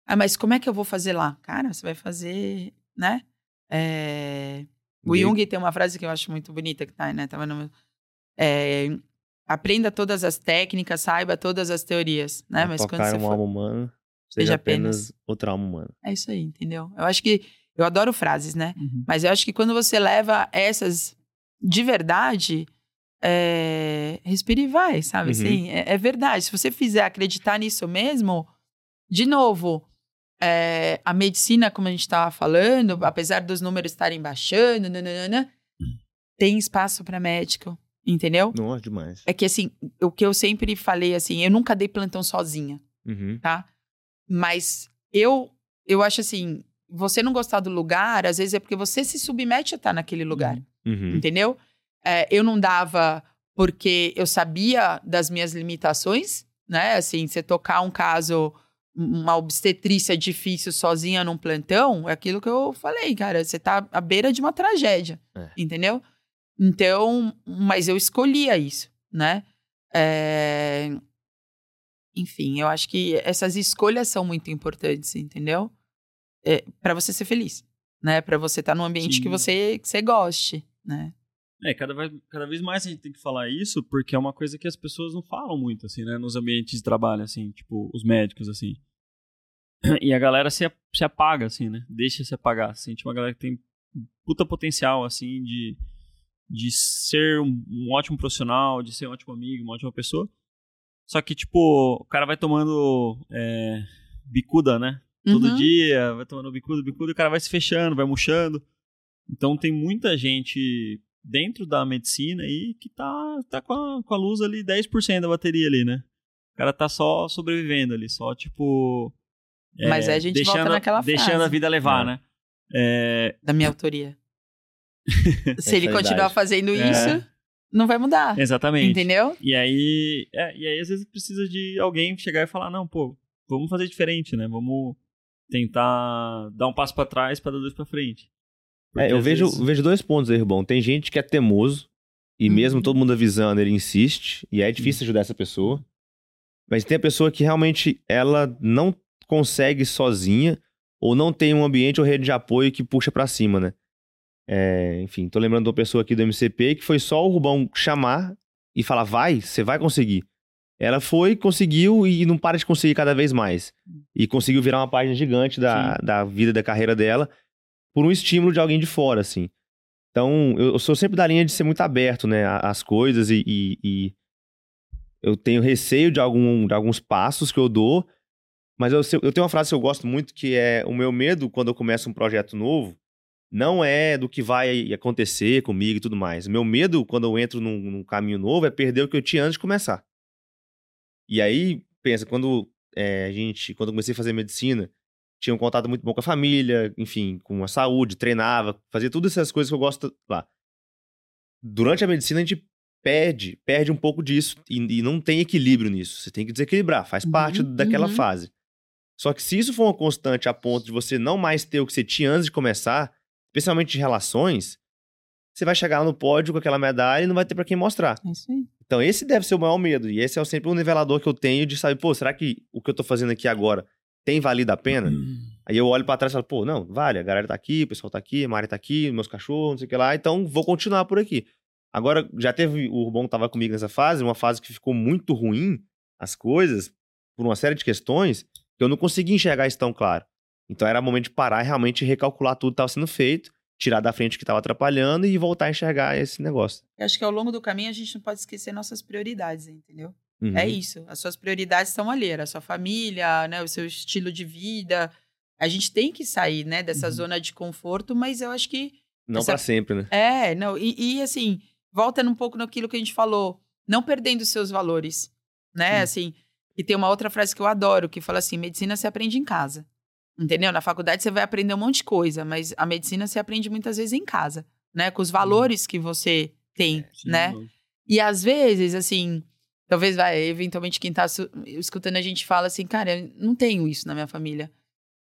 Ah, mas como é que eu vou fazer lá? Cara, você vai fazer, né? É... O Jung tem uma frase que eu acho muito bonita que tá, né? Tava no... é... Aprenda todas as técnicas, saiba todas as teorias, né? Mas quando você uma for... alma humana, seja, seja apenas, apenas outra alma humana. É isso aí, entendeu? Eu acho que eu adoro frases, né? Uhum. Mas eu acho que quando você leva essas de verdade, é... respire e vai, sabe? Uhum. Assim, é, é, verdade. Se você fizer acreditar nisso mesmo, de novo, é... a medicina, como a gente estava falando, apesar dos números estarem baixando, nananana, tem espaço para médico, entendeu? Nossa, demais. É que assim, o que eu sempre falei assim, eu nunca dei plantão sozinha, uhum. tá? Mas eu, eu acho assim, você não gostar do lugar, às vezes é porque você se submete a estar naquele lugar. Uhum. Entendeu? É, eu não dava porque eu sabia das minhas limitações, né? Assim, você tocar um caso, uma obstetrícia difícil sozinha num plantão, é aquilo que eu falei, cara. Você tá à beira de uma tragédia, é. entendeu? Então, mas eu escolhia isso, né? É... Enfim, eu acho que essas escolhas são muito importantes, entendeu? é, para você ser feliz, né? Para você estar tá num ambiente Sim. que você, que você goste, né? É, cada vez, cada vez mais a gente tem que falar isso, porque é uma coisa que as pessoas não falam muito, assim, né? Nos ambientes de trabalho, assim, tipo, os médicos, assim. E a galera se, se apaga, assim, né? Deixa se apagar. Assim, tipo, uma galera que tem puta potencial, assim, de, de ser um, um ótimo profissional, de ser um ótimo amigo, uma ótima pessoa. Só que, tipo, o cara vai tomando é, bicuda, né? todo uhum. dia, vai tomando bicudo, bicudo, e o cara vai se fechando, vai murchando. Então tem muita gente dentro da medicina aí que tá, tá com, a, com a luz ali 10% da bateria ali, né? O cara tá só sobrevivendo ali, só tipo. É, Mas aí a gente deixando, volta naquela Deixando frase. a vida levar, é. né? É... Da minha autoria. Se ele continuar fazendo é. isso, não vai mudar. Exatamente. Entendeu? E aí, é, e aí, às vezes, precisa de alguém chegar e falar: não, pô, vamos fazer diferente, né? Vamos tentar dar um passo para trás para dar dois para frente. É, eu vejo, vezes... vejo dois pontos aí, Rubão. Tem gente que é teimoso e uhum. mesmo todo mundo avisando, ele insiste e é difícil ajudar essa pessoa. Mas tem a pessoa que realmente ela não consegue sozinha ou não tem um ambiente ou rede de apoio que puxa para cima, né? É, enfim, tô lembrando de uma pessoa aqui do MCP que foi só o Rubão chamar e falar, vai, você vai conseguir. Ela foi, conseguiu e não para de conseguir cada vez mais. E conseguiu virar uma página gigante da, da vida, da carreira dela, por um estímulo de alguém de fora, assim. Então, eu, sou sempre da linha de ser muito aberto, né, às coisas e, e, e eu tenho receio de, algum, de alguns passos que eu dou, mas eu, eu tenho uma frase que eu gosto muito que é o meu medo quando eu começo um projeto novo não é do que vai acontecer comigo e tudo mais. Meu medo quando eu entro num, num caminho novo é perder o que eu tinha antes de começar. E aí, pensa, quando é, gente, quando eu comecei a fazer medicina, tinha um contato muito bom com a família, enfim, com a saúde, treinava, fazia todas essas coisas que eu gosto lá. Durante a medicina, a gente perde, perde um pouco disso e, e não tem equilíbrio nisso. Você tem que desequilibrar, faz parte uhum, daquela uhum. fase. Só que se isso for uma constante a ponto de você não mais ter o que você tinha antes de começar, especialmente em relações, você vai chegar no pódio com aquela medalha e não vai ter para quem mostrar. É. Então, esse deve ser o maior medo. E esse é sempre um nivelador que eu tenho de saber, pô, será que o que eu tô fazendo aqui agora tem valido a pena? Uhum. Aí eu olho para trás e falo, pô, não, vale, a galera tá aqui, o pessoal tá aqui, a Mari tá aqui, meus cachorros, não sei o que lá, então vou continuar por aqui. Agora, já teve, o Rubão tava comigo nessa fase, uma fase que ficou muito ruim, as coisas, por uma série de questões, que eu não consegui enxergar isso tão claro. Então era momento de parar e realmente recalcular tudo que estava sendo feito tirar da frente o que estava atrapalhando e voltar a enxergar esse negócio. Eu acho que ao longo do caminho a gente não pode esquecer nossas prioridades, entendeu? É uhum. É isso. As suas prioridades estão ali, a sua família, né, o seu estilo de vida. A gente tem que sair, né, dessa uhum. zona de conforto, mas eu acho que não essa... para sempre, né? É, não. E, e, assim, volta um pouco naquilo que a gente falou, não perdendo seus valores, né? Sim. Assim, e tem uma outra frase que eu adoro que fala assim: medicina se aprende em casa. Entendeu? Na faculdade você vai aprender um monte de coisa, mas a medicina você aprende muitas vezes em casa, né? Com os valores que você tem, é, né? E às vezes, assim, talvez vai, eventualmente quem tá escutando a gente fala assim, cara, eu não tenho isso na minha família.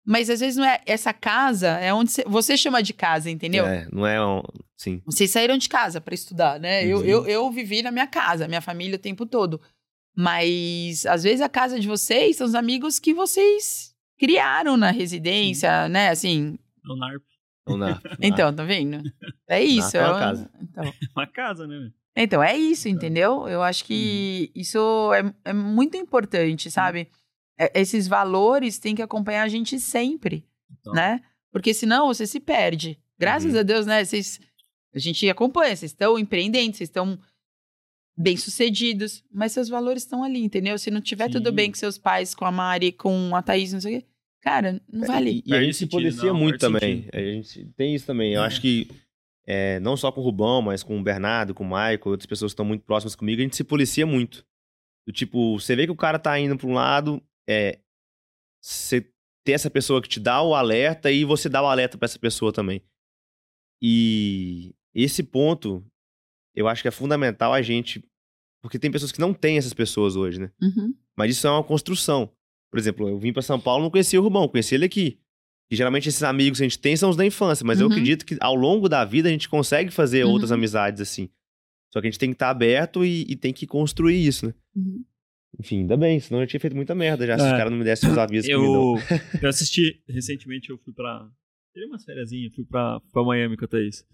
Mas às vezes não é essa casa, é onde você, você chama de casa, entendeu? É, não é um, sim. Vocês saíram de casa para estudar, né? Uhum. Eu, eu, eu vivi na minha casa, minha família o tempo todo. Mas às vezes a casa de vocês são os amigos que vocês criaram na residência, né? Assim. É o NARP. Não dá. Então, tá vendo? É isso. é uma é uma- casa. Então. É uma casa, né? Então, é isso, entendeu? Eu acho que isso é, é muito importante, sabe? É- esses valores têm que acompanhar a gente sempre, Então. né? Porque senão você se perde. Graças Uhum. a Deus, né? Vocês, a gente acompanha, vocês estão empreendendo, vocês estão bem-sucedidos, mas seus valores estão ali, entendeu? Se não tiver tudo Sim. bem com seus pais, com a Mari, com a Thaís, não sei o quê, cara, não vale. E a Perde gente se policia não, muito também. sentido. A gente tem isso também. Eu É. acho que é, não só com o Rubão, mas com o Bernardo, com o Michael, outras pessoas que estão muito próximas comigo, a gente se policia muito. Do tipo, você vê que o cara tá indo pra um lado, é. Você ter essa pessoa que te dá o alerta e você dá o alerta pra essa pessoa também. E esse ponto, eu acho que é fundamental a gente. Porque tem pessoas que não têm essas pessoas hoje, né? Uhum. Mas isso é uma construção. Por exemplo, eu vim pra São Paulo não conhecia o Rubão, conheci ele aqui. E geralmente esses amigos que a gente tem são os da infância, mas eu Uhum. acredito que ao longo da vida a gente consegue fazer Uhum. outras amizades assim. Só que a gente tem que estar aberto e, e tem que construir isso, né? Uhum. Enfim, ainda bem, senão eu tinha feito muita merda já se É. os caras não me dessem os avisos que me dão. Eu, eu assisti, recentemente eu fui pra. Tirei umas férias, fui pra, pra Miami com a Thaís.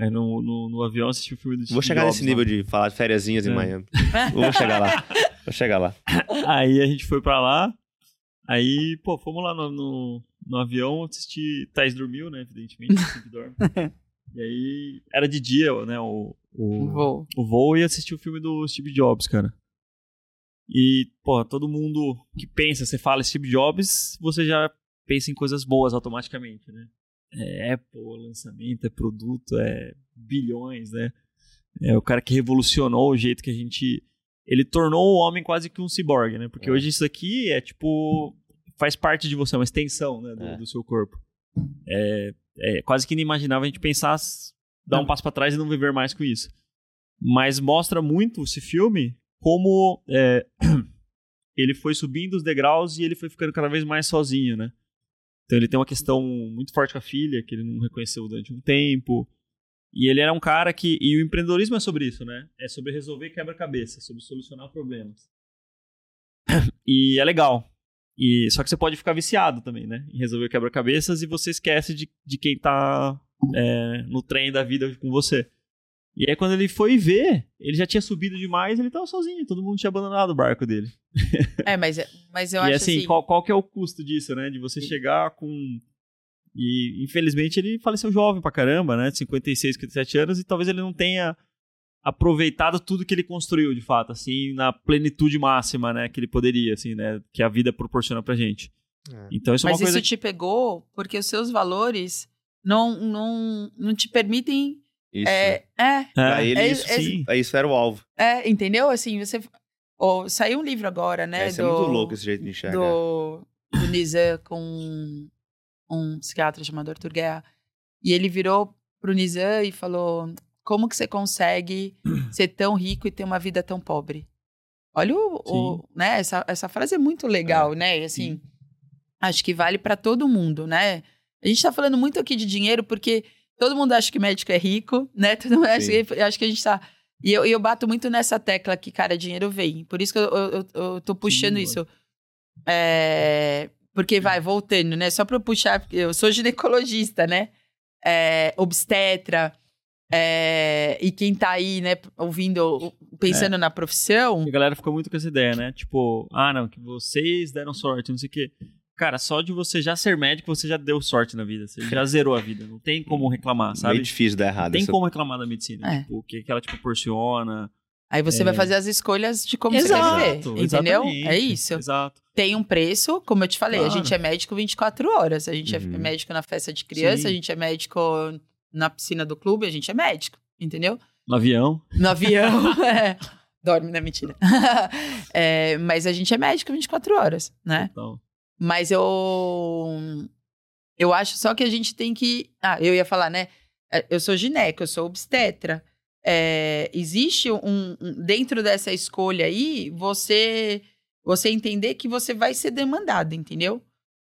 Aí no, no, no avião assisti o filme do Vou chegar Jobs nesse lá. nível de falar de férias em É. Miami. Vou chegar lá. Vou chegar lá. Aí a gente foi pra lá. Aí, pô, fomos lá no, no, no avião assistir. Thais dormiu, né? Evidentemente, sempre dorme. E aí era de dia, né? O, o, Vou. o voo e assistir o filme do Steve Jobs, cara. E, pô, todo mundo que pensa, você fala Steve Jobs, você já pensa em coisas boas automaticamente, né? É Apple, lançamento, é produto, é bilhões, né? É o cara que revolucionou o jeito que a gente. Ele tornou o homem quase que um ciborgue, né? Porque É. hoje isso aqui é tipo. Faz parte de você, é uma extensão né, do, É. do seu corpo. É, é quase que inimaginável a gente pensar, dar um passo pra trás e não viver mais com isso. Mas mostra muito esse filme como é, ele foi subindo os degraus e ele foi ficando cada vez mais sozinho, né? Então ele tem uma questão muito forte com a filha, que ele não reconheceu durante um tempo. E ele era um cara que. E o empreendedorismo é sobre isso, né? É sobre resolver quebra-cabeça, sobre solucionar problemas. E é legal. E, só que você pode ficar viciado também, né? Em resolver quebra-cabeças e você esquece de, de quem tá é, no trem da vida com você. E aí, quando ele foi ver, ele já tinha subido demais, ele tava sozinho, todo mundo tinha abandonado o barco dele. É, mas, mas eu e acho assim, assim. Qual, qual que é o custo disso, né? De você chegar com. E infelizmente ele faleceu jovem pra caramba, né? De 56, 57 anos, e talvez ele não tenha aproveitado tudo que ele construiu, de fato, assim, na plenitude máxima, né? Que ele poderia, assim, né? Que a vida proporciona pra gente. É. Então isso é Mas uma coisa isso te pegou porque os seus valores não, não, não te permitem. Isso. É, é, Pra É, ele, é- isso, é- sim. é, isso era o alvo. é, entendeu? Assim, você. Ó, saiu um livro agora, né? Esse do, é muito louco esse jeito de enxergar. do, do Nizam com um psiquiatra chamado Arthur Guerra. E ele virou pro Nizam e falou: Como que você consegue ser tão rico e ter uma vida tão pobre? Olha o. o- né? essa, essa frase é muito legal, né? E assim, acho que vale para todo mundo, né? A gente tá falando muito aqui de dinheiro porque todo mundo acha que médico é rico, né? Todo mundo acha Sim. que, acho que a gente tá. E eu, eu bato muito nessa tecla que, cara, dinheiro vem. Por isso que eu, eu, eu- tô puxando Sim, isso. É, porque vai, voltando, né? Só pra eu puxar, eu sou ginecologista, né? É, obstetra. É, e quem tá aí, né, ouvindo, pensando na profissão. A galera ficou muito com essa ideia, né? Tipo, ah, não, que vocês deram sorte, não sei o quê. Cara, só de você já ser médico, você já deu sorte na vida. Você já zerou a vida. Não tem como reclamar, sabe? Meio difícil dar errado. Não tem essa- como reclamar da medicina. É. Tipo, o que, que ela te proporciona. Aí você vai fazer as escolhas de como você quer viver. Entendeu? É isso. Exato. Tem um preço, como eu te falei, a Claro. gente é médico 24 horas. A gente Uhum. é médico na festa de criança, Sim. a gente é médico na piscina do clube, a gente é médico, entendeu? No avião. No avião. é. Dorme, não é mentira. É, mas a gente é médico 24 horas, né? Então, Mas eu. Eu acho só que a gente tem que. Ah, eu ia falar, né? É, Eu sou gineco, eu sou obstetra. É, existe um, um- Dentro dessa escolha aí, você. Você entender que você vai ser demandado, entendeu?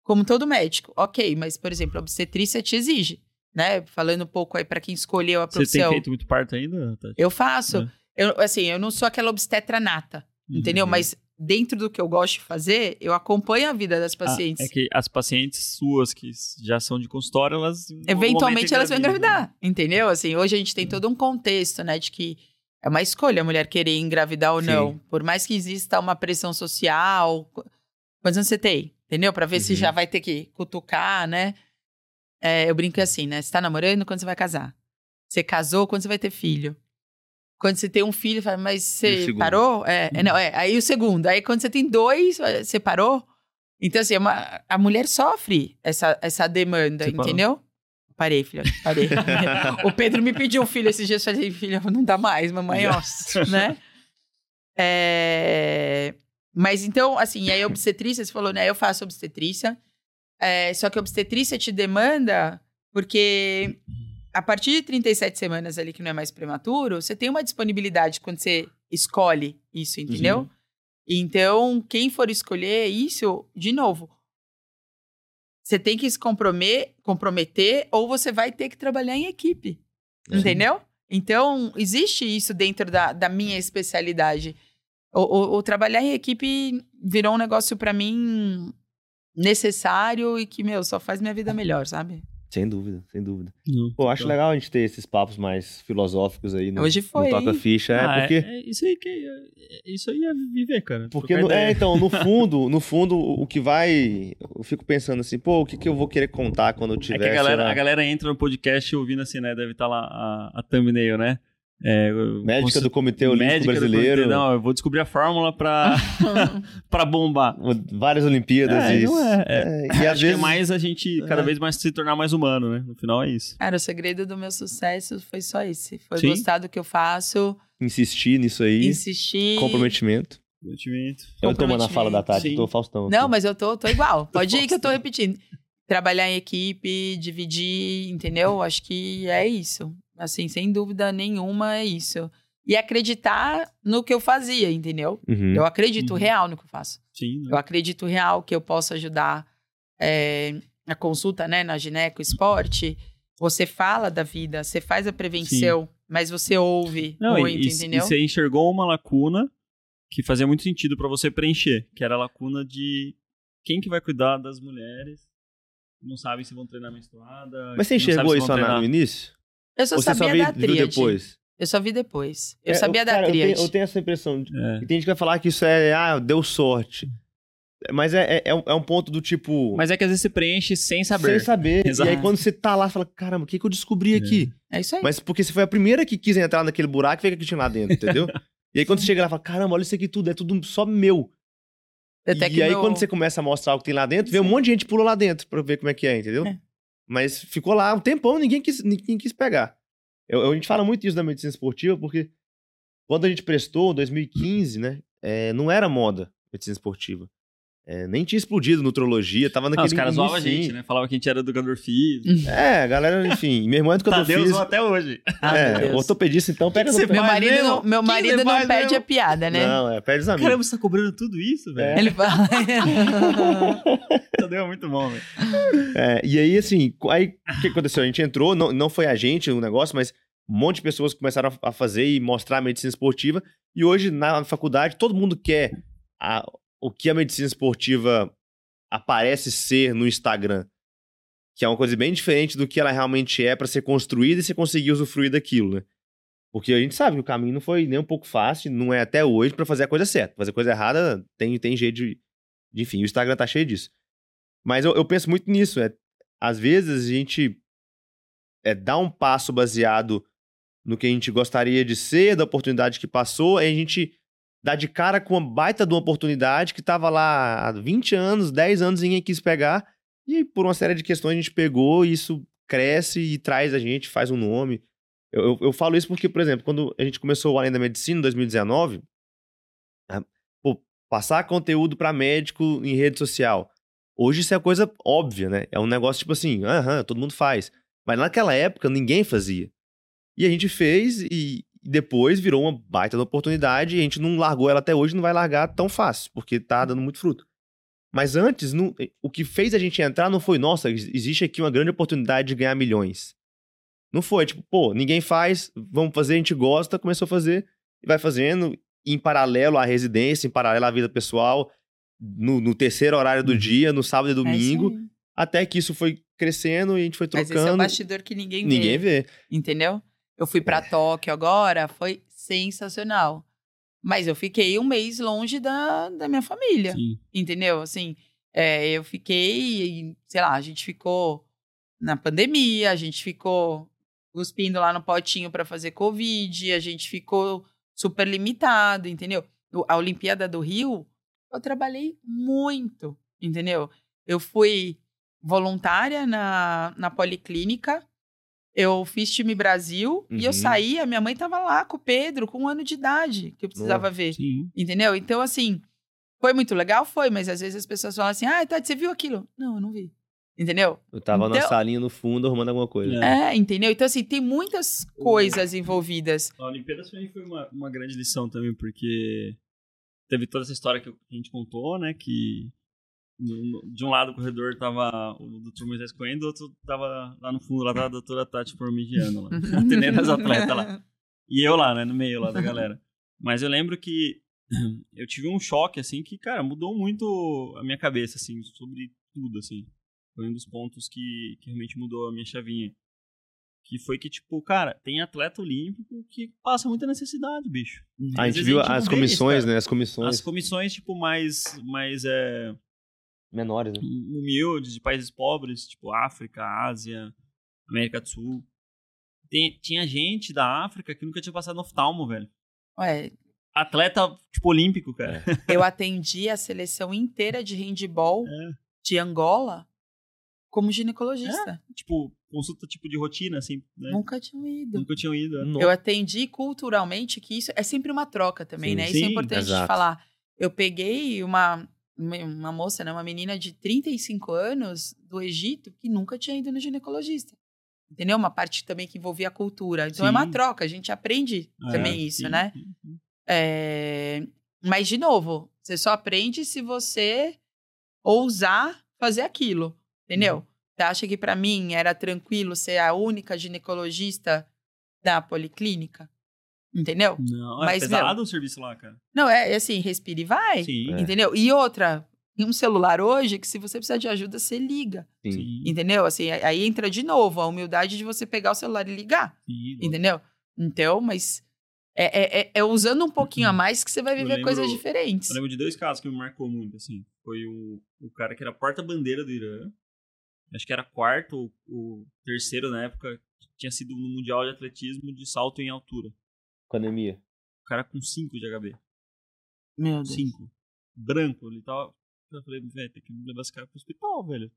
Como todo médico. Ok, mas, por exemplo, a obstetrícia te exige, né? Falando um pouco aí para quem escolheu a você tem profissão. feito muito parto ainda, Tati? Eu faço. É. Eu, assim, eu não sou aquela obstetra nata. entendeu? Uhum. Mas dentro do que eu gosto de fazer, eu acompanho a vida das Ah, pacientes. é que as pacientes suas que já são de consultório, elas. Eventualmente elas vão engravidar, entendeu? Assim, hoje a gente tem todo um contexto, né, de que é uma escolha a mulher querer engravidar ou Sim. não. Por mais que exista uma pressão social. qu- Quantos anos você tem? Entendeu? Pra ver se Uhum. já vai ter que cutucar, né? É, eu brinco assim, né? Você tá namorando, quando você vai casar? Você casou, quando você vai ter filho? Quando você tem um filho, fala, mas você parou? É, é, não, é, aí o segundo. Aí quando você tem dois, você parou? Então, assim, é uma- a mulher sofre essa, essa demanda, Você parou? entendeu? Parei, filha, parei. o Pedro me pediu um filho esses dias, eu falei, filha, não dá mais, mamãe, ó, né? É, Mas então, assim, aí obstetrícia, você falou, né? Eu faço obstetrícia, é, só que a obstetrícia te demanda, porque a partir de 37 semanas ali, que não é mais prematuro, você tem uma disponibilidade quando você escolhe isso, entendeu? Uhum. Então, quem for escolher isso, de novo, você tem que se comprometer, comprometer ou você vai ter que trabalhar em equipe. É. Entendeu? Então, existe isso dentro da, da minha especialidade. O, o- o trabalhar em equipe virou um negócio pra mim necessário e que, meu, só faz minha vida melhor, sabe? Sem dúvida, sem dúvida. Não. Pô, acho Então. legal a gente ter esses papos mais filosóficos aí no, Hoje foi, no Toca hein? Ficha. É, Ah, porque... é- é isso aí que é- isso aí é viver, cara. Porque, no- é, então, no fundo, no fundo, o que vai. Eu fico pensando assim, pô, o que, que eu vou querer contar quando eu É tiver. que a galera, sei lá, a galera entra no podcast ouvindo assim, né? Deve estar lá a, a thumbnail, né? É, Médica cons- do Comitê Olímpico médica do Brasileiro. comitê, não, eu vou descobrir a fórmula pra bombar. Várias Olimpíadas. É, e, não é, é. é, e Acho às que é vezes. mais a gente cada É. vez mais se tornar mais humano, né? No final é isso. Cara, o segredo do meu sucesso foi só esse. Foi Sim. gostar do que eu faço, Insistir nisso aí. insistir. Comprometimento. Comprometimento. Eu tô tomando a fala da Tati, Sim. tô Faustão. Não, mas eu tô, tô igual. Pode ir que eu tô repetindo. Trabalhar em equipe, dividir, entendeu? Acho que é isso. Assim, sem dúvida nenhuma é isso. E acreditar no que eu fazia, entendeu? Uhum. Eu acredito Uhum. real no que eu faço. Sim, né? Eu acredito real que eu posso ajudar é, a consulta, né, na gineco esporte. Você fala da vida, você faz a prevenção, mas você ouve Não, muito, e, entendeu? e você enxergou uma lacuna que fazia muito sentido pra você preencher, que era a lacuna de quem que vai cuidar das mulheres não sabem se vão treinar menstruada. Mas você enxergou isso na- no início? Eu só Ou você só sabia viu, da tríade. depois? Eu só vi depois. Eu É, sabia da cara, eu tenho, eu tenho essa impressão. de- É. E tem gente que vai falar que isso é, ah, deu sorte. Mas é, é, é um, é ponto do tipo. Mas é que às vezes você preenche sem saber. Sem saber. Exato. E aí quando você tá lá, você fala, caramba, o que, que eu descobri aqui? É isso aí. Mas porque você foi a primeira que quis entrar naquele buraco e vê o que tinha lá dentro, entendeu? e aí quando você chega lá, fala, caramba, olha isso aqui tudo, é tudo só meu. Até e que aí meu- quando você começa a mostrar o que tem lá dentro, vê um monte de gente pula lá dentro pra ver como é que é, entendeu? É. Mas ficou lá um tempão, ninguém quis, ninguém quis pegar. Eu- eu- a gente fala muito isso da medicina esportiva porque quando a gente prestou, 2015, né, é, não era moda medicina esportiva. É, nem tinha explodido nutrologia, tava Ah, naquele os caras zoavam a inicinho. gente, né? Falava que a gente era educador físico. É, a galera, enfim, minha irmã é educador Tadeu físico. até hoje. Ah, meu é, ortopedista, então pega que. Meu marido, mesmo? não, meu marido não perde mesmo? a piada, né? Não, é, perde os amigos. Caramba, você tá cobrando tudo isso, velho? É. Ele fala. Tadeu é muito bom, velho. É, e aí, assim, aí o que aconteceu? A gente entrou, não, não foi a gente o negócio, mas um monte de pessoas começaram a a fazer e mostrar a medicina esportiva. E hoje, na faculdade, todo mundo quer a- o que a medicina esportiva aparece ser no Instagram. Que é uma coisa bem diferente do que ela realmente é para ser construída e você conseguir usufruir daquilo, né? Porque a gente sabe que o caminho não foi nem um pouco fácil, não é até hoje para fazer a coisa certa. Fazer a coisa errada tem, tem jeito de, de. Enfim, o Instagram tá cheio disso. Mas eu, eu penso muito nisso. É, às vezes a gente é, dá um passo baseado no que a gente gostaria de ser, da oportunidade que passou, aí a gente dá de cara com uma baita de uma oportunidade que estava lá há 20 anos, 10 anos ninguém quis pegar. E por uma série de questões a gente pegou e isso cresce e traz a gente, faz um nome. Eu, eu, eu falo isso porque, por exemplo, quando a gente começou o Além da Medicina em 2019, ah, pô, passar conteúdo para médico em rede social. Hoje isso é coisa óbvia, né? É um negócio tipo assim, aham, todo mundo faz. Mas naquela época ninguém fazia. E a gente fez e depois virou uma baita de oportunidade e a gente não largou ela até hoje, não vai largar tão fácil, porque tá dando muito fruto. Mas antes, não- o que fez a gente entrar não foi, nossa, ex- existe aqui uma grande oportunidade de ganhar milhões. Não foi, tipo, pô, ninguém faz, vamos fazer, a gente gosta, começou a fazer, e vai fazendo, em paralelo à residência, em paralelo à vida pessoal, no, no terceiro horário do Uhum. dia, no sábado e É domingo, aí. até que isso foi crescendo e a gente foi Mas esse é o trocando. bastidor que ninguém vê. Ninguém vê. Entendeu? Eu fui pra Tóquio agora, foi sensacional. Mas eu fiquei um mês longe da, da minha família. Sim. Entendeu? Assim, é, eu fiquei, sei lá, a gente ficou na pandemia, a gente ficou cuspindo lá no potinho pra fazer Covid, a gente ficou super limitado, entendeu? A Olimpíada do Rio, eu trabalhei muito, entendeu? Eu fui voluntária na, na Policlínica, eu fiz time Brasil e eu Uhum. saí, a minha mãe tava lá com o Pedro, com um ano de idade, que eu precisava ver. Sim. Entendeu? Então, assim, foi muito legal? Foi, mas às vezes as pessoas falam assim: ah, Tati, você viu aquilo? Não, eu não vi. Entendeu? Eu tava na Então- salinha no fundo arrumando alguma coisa. É. É, entendeu? Então, assim, tem muitas coisas envolvidas. A Olimpíadas pra mim foi uma, uma grande lição também, porque teve toda essa história que a gente contou, né? Que de um lado do corredor tava o Dr. Moisés Coen, do outro tava lá no fundo, lá tava a doutora Tati Formigiano, lá, atendendo as atletas lá. E eu lá, né, no meio lá da galera. Mas eu lembro que eu tive um choque, assim, que, cara, mudou muito a minha cabeça, assim, sobre tudo, assim. Foi um dos pontos que, que realmente mudou a minha chavinha. Que foi que, tipo, cara, tem atleta olímpico que passa muita necessidade, bicho. A Às gente viu a gente as isso, comissões, cara. né? As comissões As comissões, tipo, mais, mais é, menores, né? humildes, de países pobres, tipo África, Ásia, América do Sul. Tem- tinha gente da África que nunca tinha passado no oftalmo, velho. Ué, Atleta, tipo, olímpico, cara. eu atendi a seleção inteira de handball É. de Angola como ginecologista. Tipo, consulta tipo de rotina, assim, né? Nunca tinha ido. Nunca tinham ido. né? Eu atendi culturalmente, que isso é sempre uma troca também, Sim, né? Isso é sim, importante de exato. falar. Eu peguei uma, uma moça, né? Uma menina de 35 anos do Egito que nunca tinha ido no ginecologista. Entendeu? Uma parte também que envolvia a cultura. Então é uma Sim. troca, a gente aprende É, também isso, sim, né? sim, sim. É, Mas, de novo, você só aprende se você ousar fazer aquilo, entendeu? Uhum. Você acha que pra mim era tranquilo ser a única ginecologista da policlínica? Entendeu? Não, é Mas, pesado o serviço lá, cara. Não, é é assim, respira e vai. Sim, É. Entendeu? E outra, tem um celular hoje que se você precisar de ajuda, você liga. Sim. Entendeu? Assim, aí entra de novo a humildade de você pegar o celular e ligar. sim. Entendeu? Então, mas é, é, é- é usando um pouquinho a mais que você vai viver lembro- coisas diferentes. Eu lembro de dois casos que me marcou muito, assim. Foi o, o cara que era porta-bandeira do Irã. Acho que era quarto ou o terceiro na época. Tinha sido no Mundial de Atletismo de salto em altura. Com anemia. O cara com 5 de HB. Meu Deus. 5. Branco. Ele tava. Eu falei, velho, tem que levar esse cara pro hospital, velho.